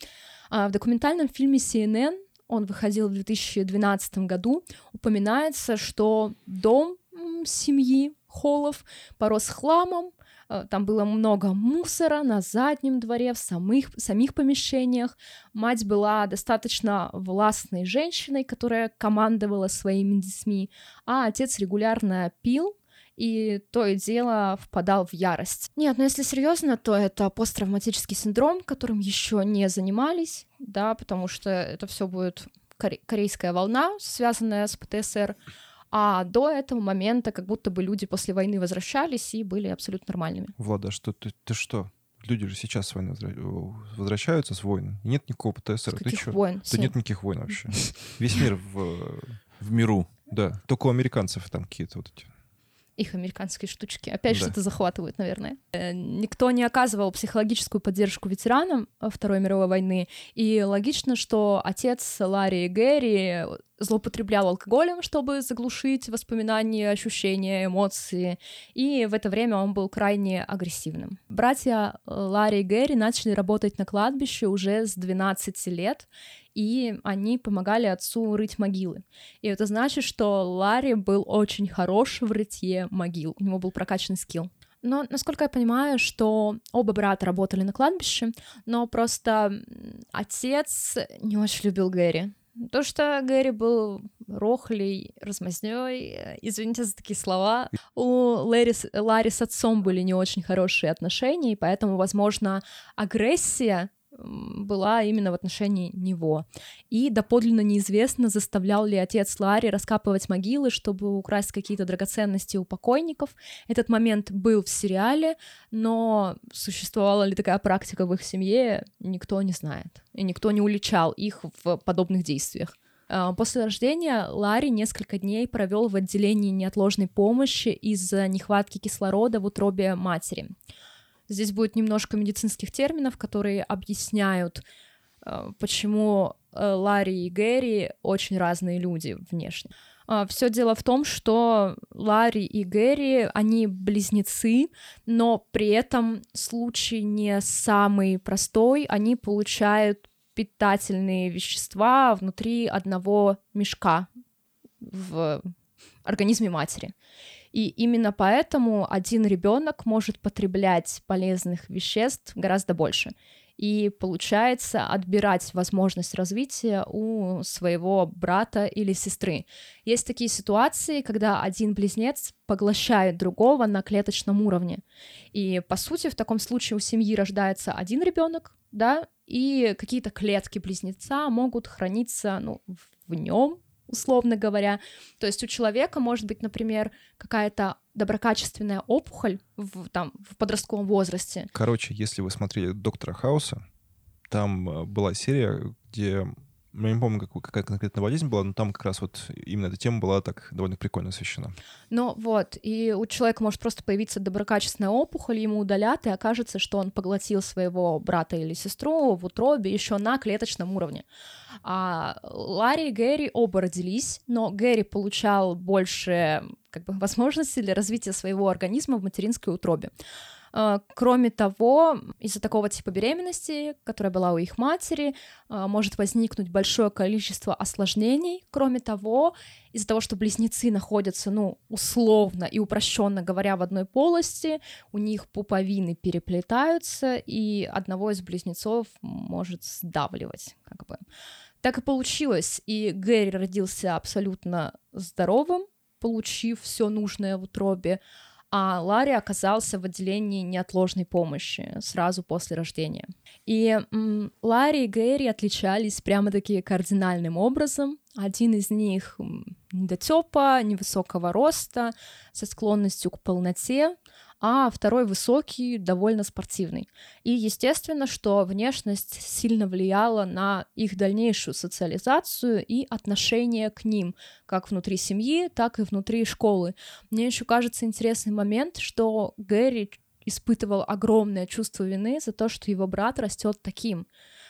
А В документальном фильме CNN он выходил в 2012 году, упоминается, что дом семьи Холлов порос хламом, э, там было много мусора на заднем дворе, в самых, самих помещениях. Мать была достаточно властной женщиной, которая командовала своими детьми, а отец регулярно пил, и то и дело впадал в ярость. Нет, ну если серьезно, то это посттравматический синдром, которым еще не занимались, да, потому что это все будет коре- корейская волна, связанная с ПТСР. А до этого момента как будто бы люди после войны возвращались и были абсолютно нормальными. Влада, что ты, ты что? Люди же сейчас с войны возвра- возвращаются с войн. И нет никакого ПТСР. С Ты каких чё? войн? Да нет никаких войн вообще. Весь мир в... В миру. Да, только у американцев там какие-то вот эти... их американские штучки. Опять Да. что-то захватывают, наверное. Э, Никто не оказывал психологическую поддержку ветеранам э, Второй мировой войны, и логично, что отец Ларри и Гэри злоупотреблял алкоголем, чтобы заглушить воспоминания, ощущения, эмоции, и в это время он был крайне агрессивным. Братья э, Ларри и Гэри начали работать на кладбище уже с 12 лет, и они помогали отцу рыть могилы. И это значит, что Ларри был очень хорош в рытье могил. У него был прокачанный скилл. Но, насколько я понимаю, что оба брата работали на кладбище, но просто отец не очень любил Гэри. То, что Гэри был рохлей, размазнёй, извините за такие слова, у Лэри, Ларри с отцом были не очень хорошие отношения, и поэтому, возможно, агрессия была именно в отношении него. И доподлинно неизвестно, заставлял ли отец Ларри раскапывать могилы, чтобы украсть какие-то драгоценности у покойников. Этот момент был в сериале, но существовала ли такая практика в их семье, никто не знает. И никто не уличал их в подобных действиях. А, После рождения Ларри несколько дней провел в отделении неотложной помощи из-за нехватки кислорода в утробе матери. Здесь будет немножко медицинских терминов, которые объясняют, э, почему э, Ларри и Гэри очень разные люди внешне. Все дело в том, что Ларри и Гэри, они близнецы, но при этом случай не самый простой. Они получают питательные вещества внутри одного мешка в организме матери. И именно поэтому один ребенок может потреблять полезных веществ гораздо больше. И получается отбирать возможность развития у своего брата или сестры. Есть такие ситуации, когда один близнец поглощает другого на клеточном уровне. И по сути в таком случае у семьи рождается один ребенок, да, и какие-то клетки близнеца могут храниться ну, в нем, условно говоря. То есть у человека может быть, например, какая-то доброкачественная опухоль в, там, в подростковом возрасте. Короче, если вы смотрели «Доктора Хауса», там э, была серия, где я не помню, как, какая конкретная болезнь была, но там как раз вот именно эта тема была так довольно прикольно освещена. Ну вот, и у человека может просто появиться доброкачественная опухоль, ему удалят, и окажется, что он поглотил своего брата или сестру в утробе еще на клеточном уровне. А Ларри и Гэри оба родились, но Гэри получал больше как бы, возможностей для развития своего организма в материнской утробе. А, кроме того, из-за такого типа беременности, которая была у их матери, а, может возникнуть большое количество осложнений. Кроме того, из-за того, что близнецы находятся, ну, условно и упрощенно говоря, в одной полости, у них пуповины переплетаются, и одного из близнецов может сдавливать, как бы. Так и получилось, и Гэри родился абсолютно здоровым, получив все нужное в утробе, а Ларри оказался в отделении неотложной помощи сразу после рождения. И м, Ларри и Гэри отличались прямо-таки кардинальным образом. Один из них недотепа, невысокого роста, со склонностью к полноте, а второй высокий, довольно спортивный. И естественно, что внешность сильно влияла на их дальнейшую социализацию и отношение к ним, как внутри семьи, так и внутри школы. Мне еще кажется интересный момент, что Гэри испытывал огромное чувство вины за то, что его брат растет таким.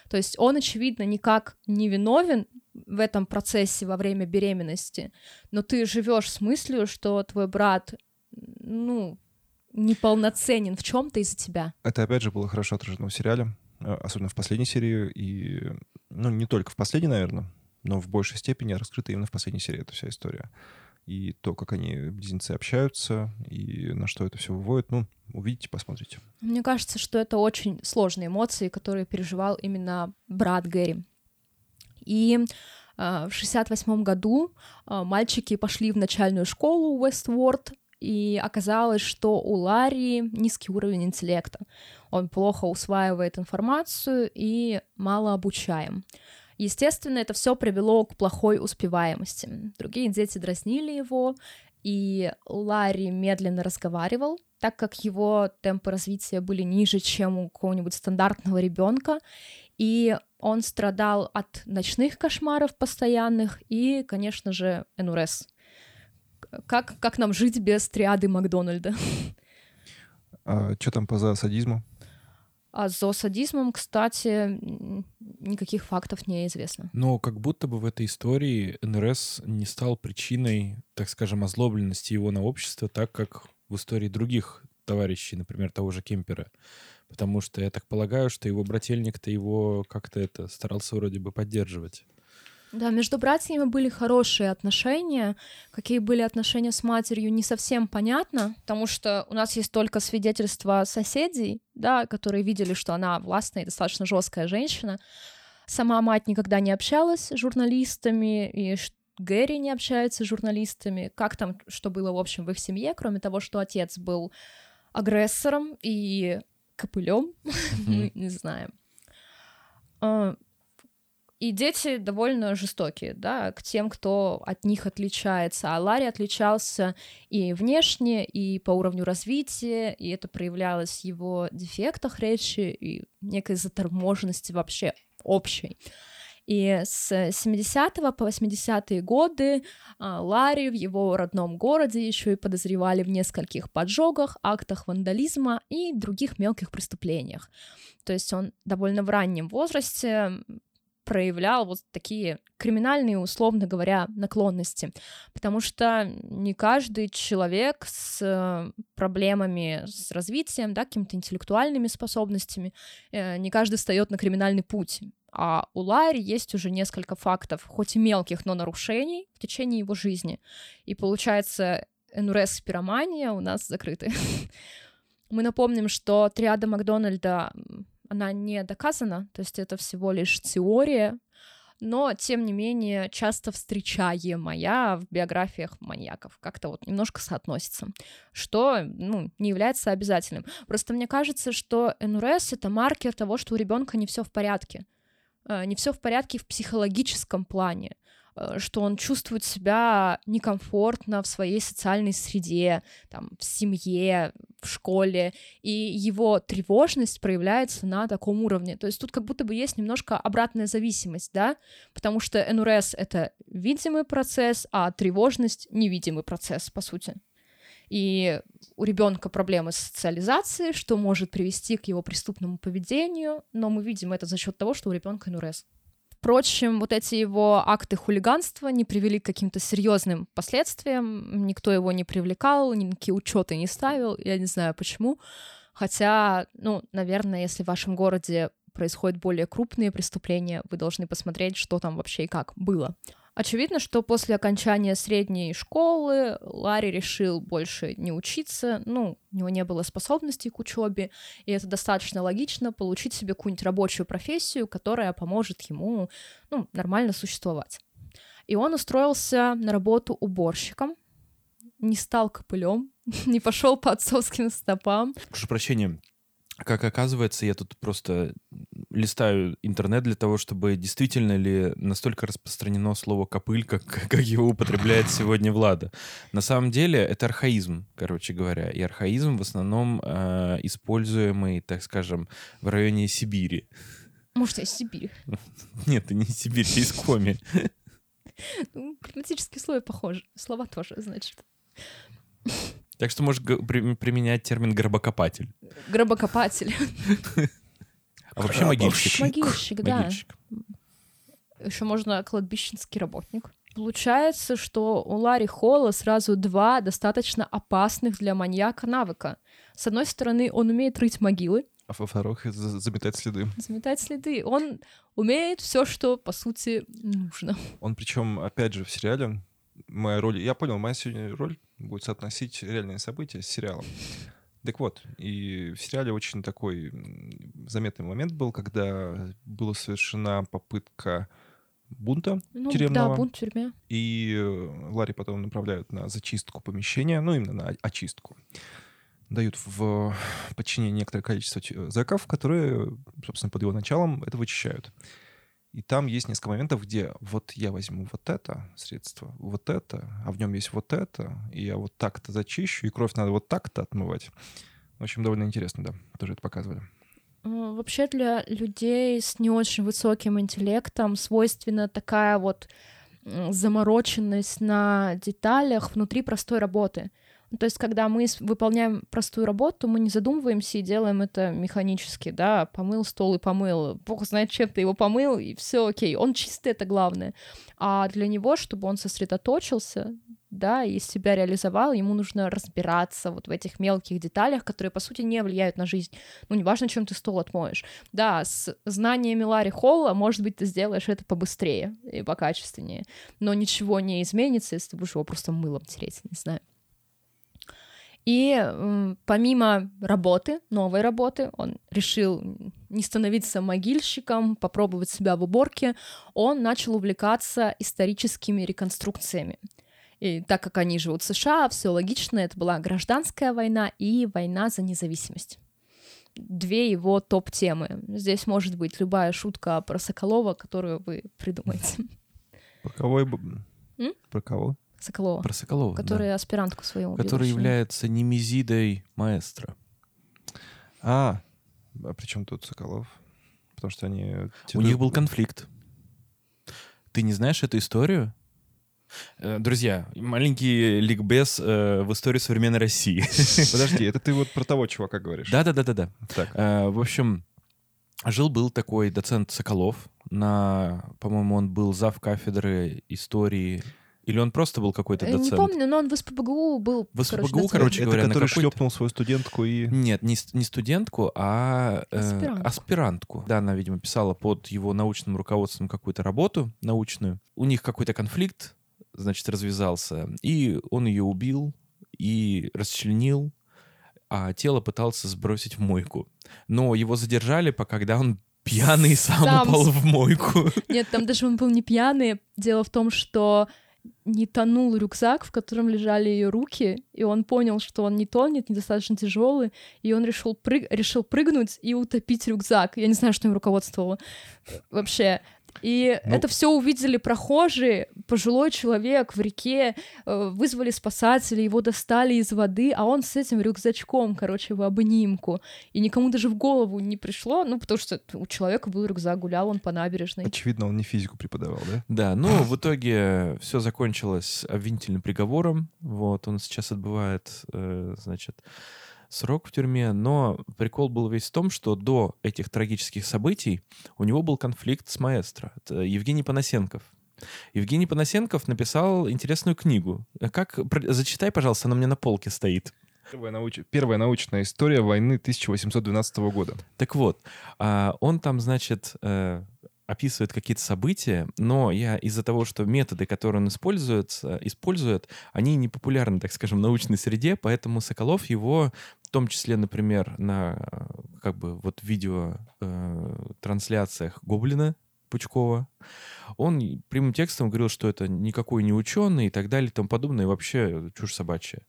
То есть он, очевидно, никак не виновен в этом процессе во время беременности, но ты живешь с мыслью, что твой брат, ну, неполноценен в чем-то из-за тебя. Это, опять же, было хорошо отражено в сериале, э, особенно в последней серии, и, ну, не только в последней, наверное, но в большей степени раскрыта именно в последней серии эта вся история. И то, как они, близнецы, общаются, и на что это все выводит, ну, увидите, посмотрите. Мне кажется, что это очень сложные эмоции, которые переживал именно брат Гэри. И э, в 68 году э, мальчики пошли в начальную школу Уэстворд, и оказалось, что у Ларри низкий уровень интеллекта. Он плохо усваивает информацию и мало обучаем. Естественно, это все привело к плохой успеваемости. Другие дети дразнили его, и Ларри медленно разговаривал, так как его темпы развития были ниже, чем у какого-нибудь стандартного ребенка, и он страдал от ночных кошмаров постоянных и, конечно же, НРС, как, как нам жить без триады Макдональда? А что там по зоосадизму? А с зоосадизмом, кстати, никаких фактов не известно. Но как будто бы в этой истории НРС не стал причиной, так скажем, озлобленности его на общество, так как в истории других товарищей, например, того же Кемпера. Потому что я так полагаю, что его брательник-то его как-то это старался вроде бы поддерживать. Да, между братьями были хорошие отношения. Какие были отношения с матерью, не совсем понятно, потому что у нас есть только свидетельства соседей, да, которые видели, что она властная и достаточно жесткая женщина. Сама мать никогда не общалась с журналистами, и Гэри не общается с журналистами. Как там, что было, в общем, в их семье, кроме того, что отец был агрессором и копылем, мы не знаем. И дети довольно жестокие, да, к тем, кто от них отличается. А Ларри отличался и внешне, и по уровню развития, и это проявлялось в его дефектах речи и некой заторможенности вообще общей. И с 70 по 80-е годы а, Ларри в его родном городе еще и подозревали в нескольких поджогах, актах вандализма и других мелких преступлениях. То есть он довольно в раннем возрасте проявлял вот такие криминальные, условно говоря, наклонности. Потому что не каждый человек с э, проблемами с развитием, да, какими-то интеллектуальными способностями, э, не каждый встает на криминальный путь. А у Ларри есть уже несколько фактов, хоть и мелких, но нарушений в течение его жизни. И получается, НРС пиромания у нас закрыты. Мы напомним, что триада Макдональда она не доказана, то есть это всего лишь теория, но, тем не менее, часто встречаемая в биографиях маньяков. Как-то вот немножко соотносится, что, ну, не является обязательным. Просто мне кажется, что НРС — это маркер того, что у ребенка не все в порядке. Э, не все в порядке в психологическом плане. Э, что он чувствует себя некомфортно в своей социальной среде, там, в семье, в школе, и его тревожность проявляется на таком уровне. То есть тут как будто бы есть немножко обратная зависимость, да, потому что НРС — это видимый процесс, а тревожность — невидимый процесс, по сути и у ребенка проблемы с социализацией, что может привести к его преступному поведению, но мы видим это за счет того, что у ребенка НРС. Впрочем, вот эти его акты хулиганства не привели к каким-то серьезным последствиям. Никто его не привлекал, никакие учеты не ставил. Я не знаю почему. Хотя, ну, наверное, если в вашем городе происходят более крупные преступления, вы должны посмотреть, что там вообще и как было. Очевидно, что после окончания средней школы Ларри решил больше не учиться, ну, у него не было способностей к учебе, и это достаточно логично получить себе какую-нибудь рабочую профессию, которая поможет ему, ну, нормально существовать. И он устроился на работу уборщиком, не стал копылем, не пошел по отцовским стопам. Прошу прощения, как оказывается, я тут просто листаю интернет для того, чтобы действительно ли настолько распространено слово «копыль», как, как его употребляет сегодня Влада. На самом деле это архаизм, короче говоря. И архаизм в основном э, используемый, так скажем, в районе Сибири. Может, из Сибири. Нет, это не Сибирь, это из Коми. Ну, климатические условия похожи. Слова тоже, значит. Так что можешь применять термин «гробокопатель». Гробокопатель. А вообще могильщик. Могильщик, да. Еще можно кладбищенский работник. Получается, что у Ларри Холла сразу два достаточно опасных для маньяка навыка. С одной стороны, он умеет рыть могилы. А во-вторых, заметать следы. Заметать следы. Он умеет все, что, по сути, нужно. Он причем, опять же, в сериале моя роль... Я понял, моя сегодня роль будет соотносить реальные события с сериалом. Так вот, и в сериале очень такой заметный момент был, когда была совершена попытка бунта ну, тюремного. Да, бунт в тюрьме. И э, Ларри потом направляют на зачистку помещения, ну, именно на очистку. Дают в подчинение некоторое количество зэков, которые, собственно, под его началом это вычищают. И там есть несколько моментов, где вот я возьму вот это средство, вот это, а в нем есть вот это, и я вот так-то зачищу, и кровь надо вот так-то отмывать. В общем, довольно интересно, да, тоже это показывали. Вообще для людей с не очень высоким интеллектом свойственна такая вот замороченность на деталях внутри простой работы. То есть, когда мы выполняем простую работу, мы не задумываемся и делаем это механически, да, помыл стол и помыл, бог знает, чем ты его помыл, и все окей, он чистый, это главное. А для него, чтобы он сосредоточился, да, и себя реализовал, ему нужно разбираться вот в этих мелких деталях, которые, по сути, не влияют на жизнь. Ну, неважно, чем ты стол отмоешь. Да, с знаниями Ларри Холла, может быть, ты сделаешь это побыстрее и покачественнее, но ничего не изменится, если ты будешь его просто мылом тереть, не знаю. И помимо работы, новой работы, он решил не становиться могильщиком, попробовать себя в уборке, он начал увлекаться историческими реконструкциями. И так как они живут в США, все логично, это была гражданская война и война за независимость. Две его топ-темы. Здесь может быть любая шутка про Соколова, которую вы придумаете. Про кого? Про кого? Соколова. Про Соколова, Который да. аспирантку свою убил. Который является немезидой маэстро. А, а при чем тут Соколов? Потому что они... У них был конфликт. Ты не знаешь эту историю? Э, друзья, маленький ликбез э, в истории современной России. Подожди, это ты вот про того чувака говоришь? Да-да-да-да-да. Э, в общем, жил-был такой доцент Соколов. На, по-моему, он был зав кафедры истории или он просто был какой-то доцент? Не помню, но он в СПБГУ был. В СПБГУ, короче, короче это говоря, который шлепнул свою студентку и... Нет, не, не студентку, а э, аспирантку. аспирантку. Да, она, видимо, писала под его научным руководством какую-то работу научную. У них какой-то конфликт, значит, развязался, и он ее убил и расчленил, а тело пытался сбросить в мойку. Но его задержали, пока когда он пьяный сам, сам упал в мойку. Нет, там даже он был не пьяный. Дело в том, что не тонул рюкзак, в котором лежали ее руки, и он понял, что он не тонет, недостаточно тяжелый, и он решил, прыг... решил прыгнуть и утопить рюкзак. Я не знаю, что им руководствовало вообще. И Ну- это все увидели прохожие, пожилой человек в реке, э, вызвали спасателей, его достали из воды, а он с этим рюкзачком, короче, в обнимку. И никому даже в голову не пришло, ну, потому что у человека был рюкзак, гулял он по набережной. Очевидно, он не физику преподавал, да? Да, ну, в итоге все закончилось обвинительным приговором. Вот, он сейчас отбывает, э, значит, срок в тюрьме. Но прикол был весь в том, что до этих трагических событий у него был конфликт с маэстро. Это Евгений Панасенков. Евгений Панасенков написал интересную книгу. Как... Зачитай, пожалуйста, она у меня на полке стоит. Первая, науч- Первая научная история войны 1812 года. Так вот, а, он там, значит, э, описывает какие-то события, но я из-за того, что методы, которые он использует, использует, они не популярны, так скажем, в научной среде, поэтому Соколов его, в том числе, например, на э, как бы вот видео э, трансляциях Гоблина Пучкова, он прямым текстом говорил, что это никакой не ученый и так далее и тому подобное, и вообще чушь собачья.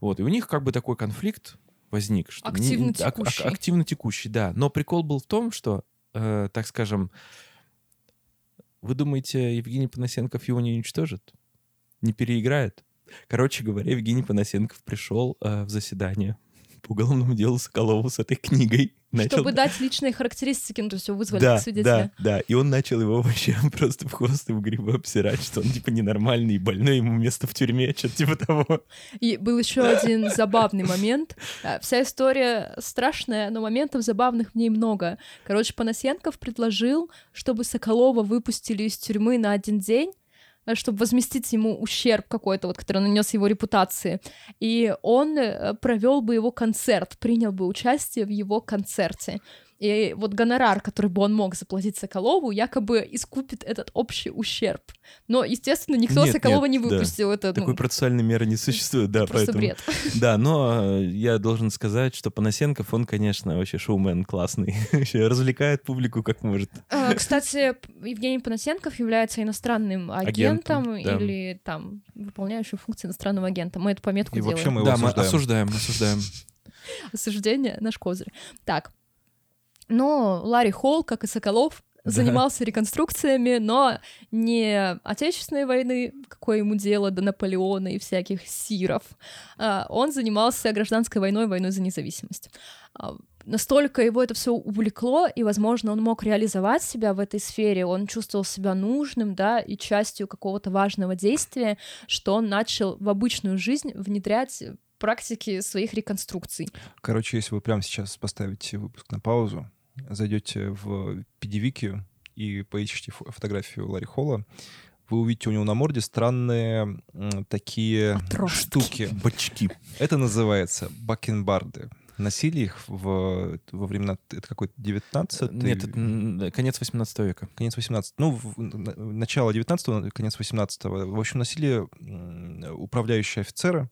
Вот, и у них как бы такой конфликт возник. Что не- Активно ак- ак- текущий. активно текущий, да. Но прикол был в том, что, э, так скажем, вы думаете, Евгений Панасенков его не уничтожит? Не переиграет? Короче говоря, Евгений Панасенков пришел э, в заседание по уголовному делу Соколову с этой книгой. Начал- Чтобы дать личные характеристики, ну, то есть его вызвали да, как свидетеля. да, да. И он начал его вообще просто в хвост и в грибы обсирать, что он типа ненормальный и больной, ему место в тюрьме, что-то типа того. И был еще один забавный момент. А, Вся история страшная, но моментов забавных в ней много. Короче, Панасенков предложил, чтобы Соколова выпустили из тюрьмы на один день, чтобы возместить ему ущерб какой-то, вот, который нанес его репутации. И он э, провел бы его концерт, принял бы участие в его концерте. И вот гонорар, который бы он мог заплатить Соколову, якобы искупит этот общий ущерб. Но, естественно, никто Нет, Соколова нет, не да. выпустил. Это ну, Такой процессуальной меры не существует, да, просто поэтому... бред. Да, но э, я должен сказать, что Панасенков, он, конечно, вообще шоумен классный. Вообще развлекает публику как может. А, Кстати, Евгений Панасенков является иностранным агентом, Агентом, да. или там выполняющим функции иностранного агента. Мы эту пометку И делаем. вообще мы его Да, мы осуждаем. осуждаем, осуждаем. Осуждение наш козырь. Так. Но Ларри Холл, как и Соколов, занимался реконструкциями, но не Отечественной войны, какое ему дело до Наполеона и всяких сиров. А, Он занимался гражданской войной, войной за независимость. А, Настолько его это все увлекло, и, возможно, он мог реализовать себя в этой сфере, он чувствовал себя нужным, да, и частью какого-то важного действия, что он начал в обычную жизнь внедрять практики своих реконструкций. Короче, если вы прямо сейчас поставите выпуск на паузу, зайдете в PDWiki и поищите фо- фотографию Ларри Холла, вы увидите у него на морде странные такие Отростки. штуки. Бачки. Это называется бакенбарды. Носили их в, во времена, это какой-то 19 Нет, это конец 18 века. конец 18 ну, в- на- начало 19 конец 18 В общем, носили управляющие офицеры.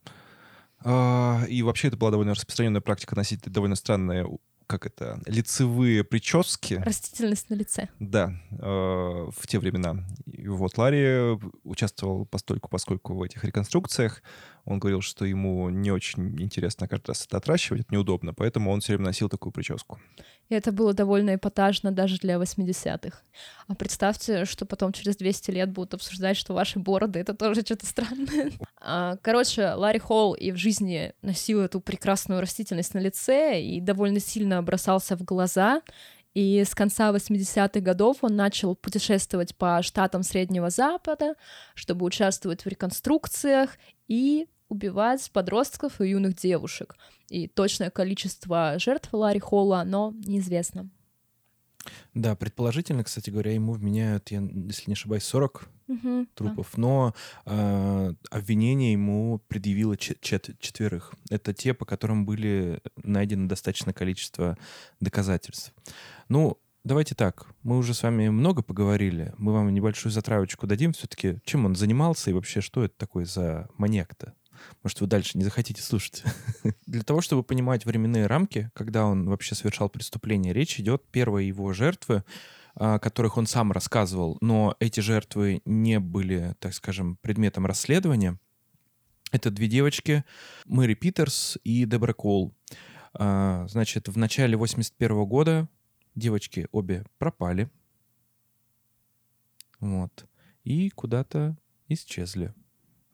А, И вообще это была довольно распространенная практика носить довольно странные, как это, лицевые прически. Растительность на лице. Да, э, в те времена. И вот Ларри участвовал постольку, поскольку в этих реконструкциях. Он говорил, что ему не очень интересно каждый раз это отращивать, это неудобно, поэтому он все время носил такую прическу. И это было довольно эпатажно даже для 80-х. А представьте, что потом через 200 лет будут обсуждать, что ваши бороды — это тоже что-то странное. А, Короче, Ларри Холл и в жизни носил эту прекрасную растительность на лице и довольно сильно бросался в глаза. И с конца 80-х годов он начал путешествовать по штатам Среднего Запада, чтобы участвовать в реконструкциях и убивать подростков и юных девушек. И точное количество жертв Ларри Холла, оно неизвестно. Да, предположительно, кстати говоря, ему вменяют, я, если не ошибаюсь, 40 Мгм, да. трупов, но э, обвинение ему предъявило чет- чет- четверых. Это те, по которым были найдено достаточное количество доказательств. Ну, давайте так, мы уже с вами много поговорили, мы вам небольшую затравочку дадим все-таки, чем он занимался и вообще, что это такое за маньяк-то? Может, вы дальше не захотите слушать? Для того, чтобы понимать временные рамки, когда он вообще совершал преступление, речь идет первой его жертвы, о которых он сам рассказывал, но эти жертвы не были, так скажем, предметом расследования. Это две девочки, Мэри Питерс и Дебра Коул. А, Значит, в начале 81 года девочки обе пропали. Вот. И куда-то исчезли.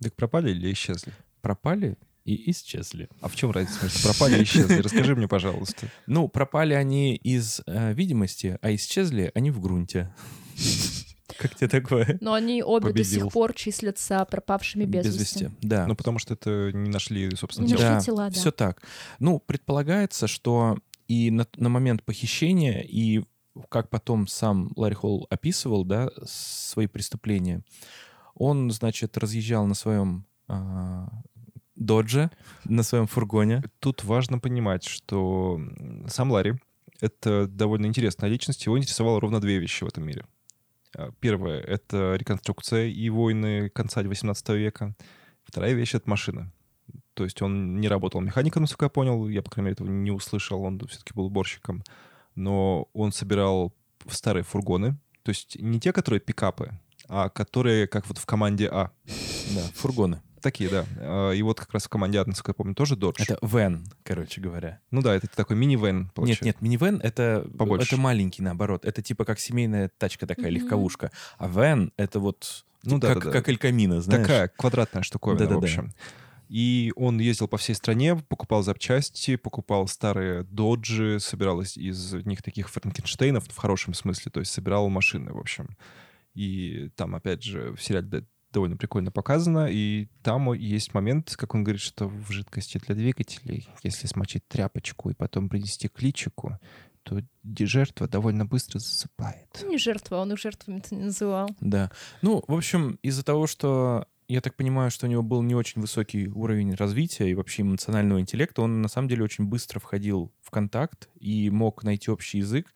Так пропали или исчезли? Пропали и исчезли. А в чем разница между пропали и исчезли? Расскажи мне, пожалуйста. Ну, пропали они из э, видимости, а исчезли они в грунте. Как тебе такое? Но они обе до Победил. сих пор числятся пропавшими без, Без вести. вести. Да. Ну, потому что это не нашли, собственно, Не тело. нашли да, тела, да. все так. Ну, предполагается, что и на, на момент похищения, и как потом сам Ларри Холл описывал, да, свои преступления, он, значит, разъезжал на своем а, додже, на своем фургоне. Тут важно понимать, что сам Ларри — это довольно интересная личность. Его интересовало ровно две вещи в этом мире. А, Первое — это реконструкция и войны конца 18 века. Вторая вещь — это машина. То есть он не работал механиком, насколько я понял. Я, по крайней мере, этого не услышал. Он все-таки был уборщиком. Но он собирал старые фургоны. То есть не те, которые пикапы, а которые, как вот в команде А. Да, фургоны. Такие, да. А, И вот как раз в команде А, насколько я помню, тоже Dodge. Это вен, короче говоря. Ну да, это такой мини-вен, Нет, получается. нет, минивэн это, Побольше. это маленький, наоборот. Это типа как семейная тачка такая, Мгм. легковушка. А вен это вот Ну типа да, как, да, да. как Эль Камино, знаешь? Такая квадратная штуковина, Да-да-да. в общем. И он ездил по всей стране, покупал запчасти, покупал старые доджи, собирал из, из них таких франкенштейнов в хорошем смысле, то есть собирал машины, в общем. И там, опять же, в сериале довольно прикольно показано, и там есть момент, как он говорит, что в жидкости для двигателей, если смочить тряпочку и потом принести к личику, то жертва довольно быстро засыпает. Ну, Не жертва, он их жертвами-то не называл. Да. Ну, в общем, из-за того, что я так понимаю, что у него был не очень высокий уровень развития и вообще эмоционального интеллекта, он на самом деле очень быстро входил в контакт и мог найти общий язык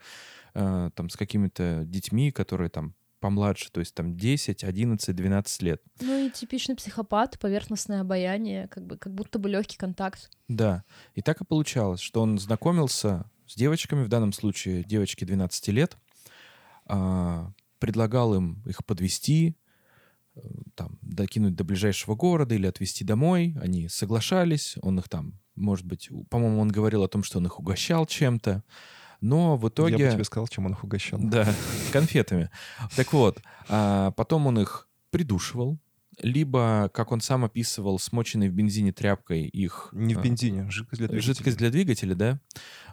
э, там с какими-то детьми, которые там помладше, то есть там 10, 11, 12 лет. Ну и типичный психопат, поверхностное обаяние, как бы как будто бы легкий контакт. Да. И так и получалось, что он знакомился с девочками, в данном случае девочки 12 лет, а, предлагал им их подвести, там, докинуть до ближайшего города или отвезти домой. Они соглашались, он их там, может быть, по-моему, он говорил о том, что он их угощал чем-то, но в итоге... Я бы тебе сказал, чем он их угощал. Да, конфетами. Так вот, а, потом он их придушивал, либо, как он сам описывал, смоченной в бензине тряпкой их... Не в а, бензине, жидкость для двигателя. Жидкость для двигателя, да?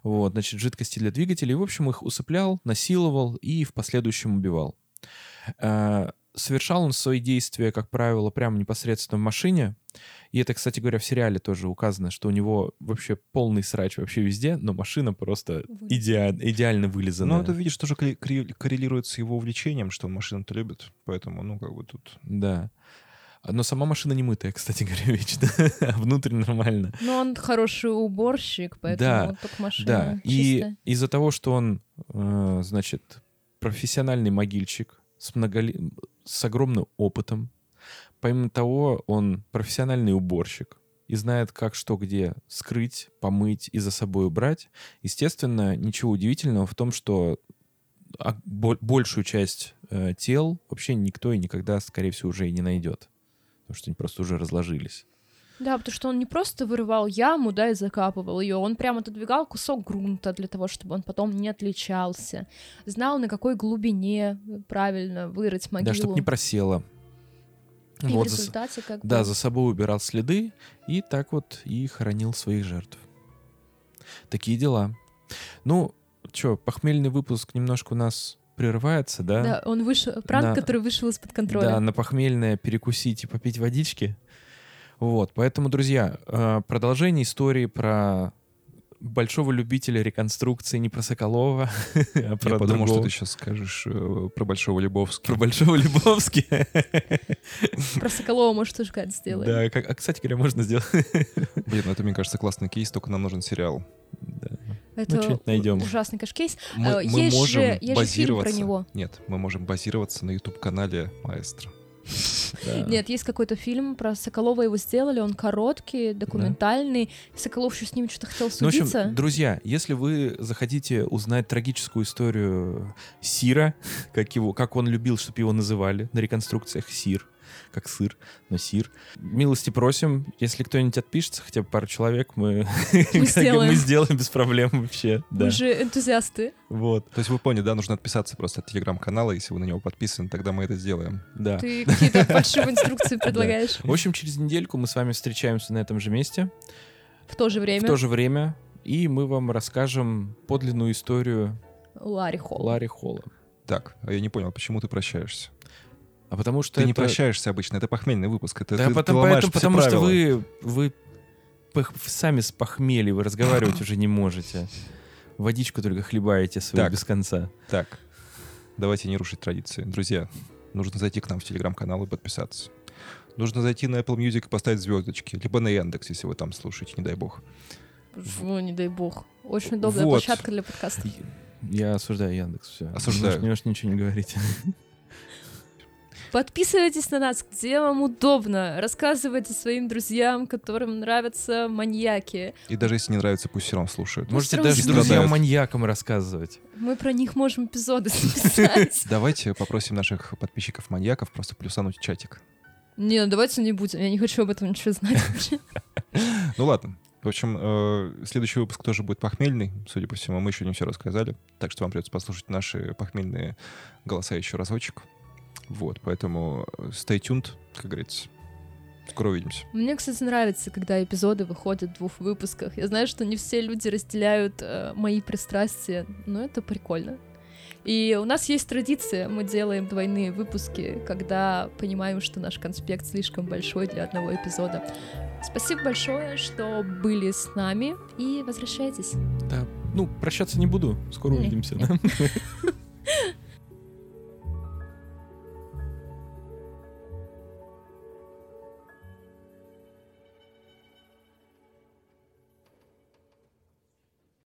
Вот, значит, жидкости для двигателя. И, в общем, их усыплял, насиловал и в последующем убивал. А, Совершал он свои действия, как правило, прямо непосредственно в машине. И это, кстати говоря, в сериале тоже указано, что у него вообще полный срач вообще везде, но машина просто Вылизана. идеально, вылизанная. Ну, это, видишь, тоже корре- корре- коррелирует с его увлечением, что он машину-то любит. Поэтому, ну, как бы тут... Да. Но сама машина не мытая, кстати говоря, вечно. А внутрь нормально. Но он хороший уборщик, поэтому Да, вот только машина Да, и чистая. из-за того, что он, э, значит, профессиональный могильщик с, многоли- с огромным опытом, помимо того, он профессиональный уборщик и знает, как что где скрыть, помыть и за собой убрать, естественно, ничего удивительного в том, что а- бо- большую часть э, тел вообще никто и никогда, скорее всего, уже и не найдет. Потому что они просто уже разложились. Да, потому что он не просто вырывал яму, да, и закапывал ее, он прямо отодвигал кусок грунта для того, чтобы он потом не отличался. Знал, на какой глубине правильно вырыть могилу. Да, чтобы не просело. И в Вот за с- результате как бы... Да, за собой убирал следы и так вот и хоронил своих жертв. Такие дела. Ну, что, похмельный выпуск немножко у нас прерывается, да? Да, он вышел... Пранк, На- который вышел из-под контроля. Да, на похмельное перекусить и попить водички. Вот, поэтому, друзья, э, продолжение истории про большого любителя реконструкции, не про Соколова, а про Я подумал, что ты сейчас скажешь э, про Большого Лебовского. Про большого Лебовски. Про Соколова, может, тоже как сделаем. Да, как- а, кстати говоря, можно сделать. Блин, ну это, мне кажется, классный кейс, только нам нужен сериал. Да. Это Ну, что-нибудь найдем. ужасный. Мы, А, мы есть можем же- есть же фильм базироваться... про него. Нет, мы можем базироваться на YouTube-канале Маэстро. Нет, есть какой-то фильм про Соколова, его сделали, он короткий, документальный. Соколов еще с ним что-то хотел Ну, в судиться. общем, друзья, если вы захотите узнать трагическую историю Сира, как, его, как он любил, чтобы его называли на реконструкциях Сир, как сыр, но сир. Милости просим. Если кто-нибудь отпишется, хотя бы пару человек, мы, Мы сделаем. мы сделаем без проблем вообще. Да. Мы же энтузиасты. Вот, То есть вы поняли, да, нужно отписаться просто от телеграм-канала, если вы на него подписаны, тогда мы это сделаем. да. Ты какие-то фальшивые инструкции предлагаешь. В общем, через недельку мы с вами встречаемся на этом же месте, В то же в время то же время, и мы вам расскажем подлинную историю Ларри Холл. Ларри Холла. Так, а я не понял, почему ты прощаешься? А потому что Ты не это- прощаешься обычно, это похмельный выпуск. Это, Да, ты- ты потом, ломаешь поэтому, все потому что правила. вы, вы пох- сами с похмелья, вы разговаривать уже не можете. Водичку только хлебаете свою Так. без конца. Так, давайте не рушить традиции. Друзья, нужно зайти к нам в телеграм-канал и подписаться. Нужно зайти на Apple Music и поставить звездочки. Либо на Яндекс, если вы там слушаете, не дай бог. Фу, не дай бог. Очень удобная Вот. площадка для подкаста. Я осуждаю Яндекс, все. Осуждаю. Не можешь ничего не говорить. Подписывайтесь на нас, где вам удобно. Рассказывайте своим друзьям, которым нравятся маньяки. И даже если не нравится, пусть все равно слушают. Можете всё даже друзьям-маньякам рассказывать. Мы про них можем эпизоды записать. Давайте попросим наших подписчиков-маньяков просто плюсануть чатик. Не, ну давайте не будем. Я не хочу об этом ничего знать вообще. Ну ладно. В общем, э, следующий выпуск тоже будет похмельный. Судя по всему, мы еще не все рассказали. Так что вам придется послушать наши похмельные голоса еще разочек. Вот, поэтому э, stay tuned, как говорится. Скоро увидимся. Мне, кстати, нравится, когда эпизоды выходят в двух выпусках. Я знаю, что не все люди разделяют э, мои пристрастия, но это прикольно. И у нас есть традиция, мы делаем двойные выпуски, когда понимаем, что наш конспект слишком большой для одного эпизода. Спасибо большое, что были с нами, и возвращайтесь. Да, ну, прощаться не буду. Скоро увидимся. да?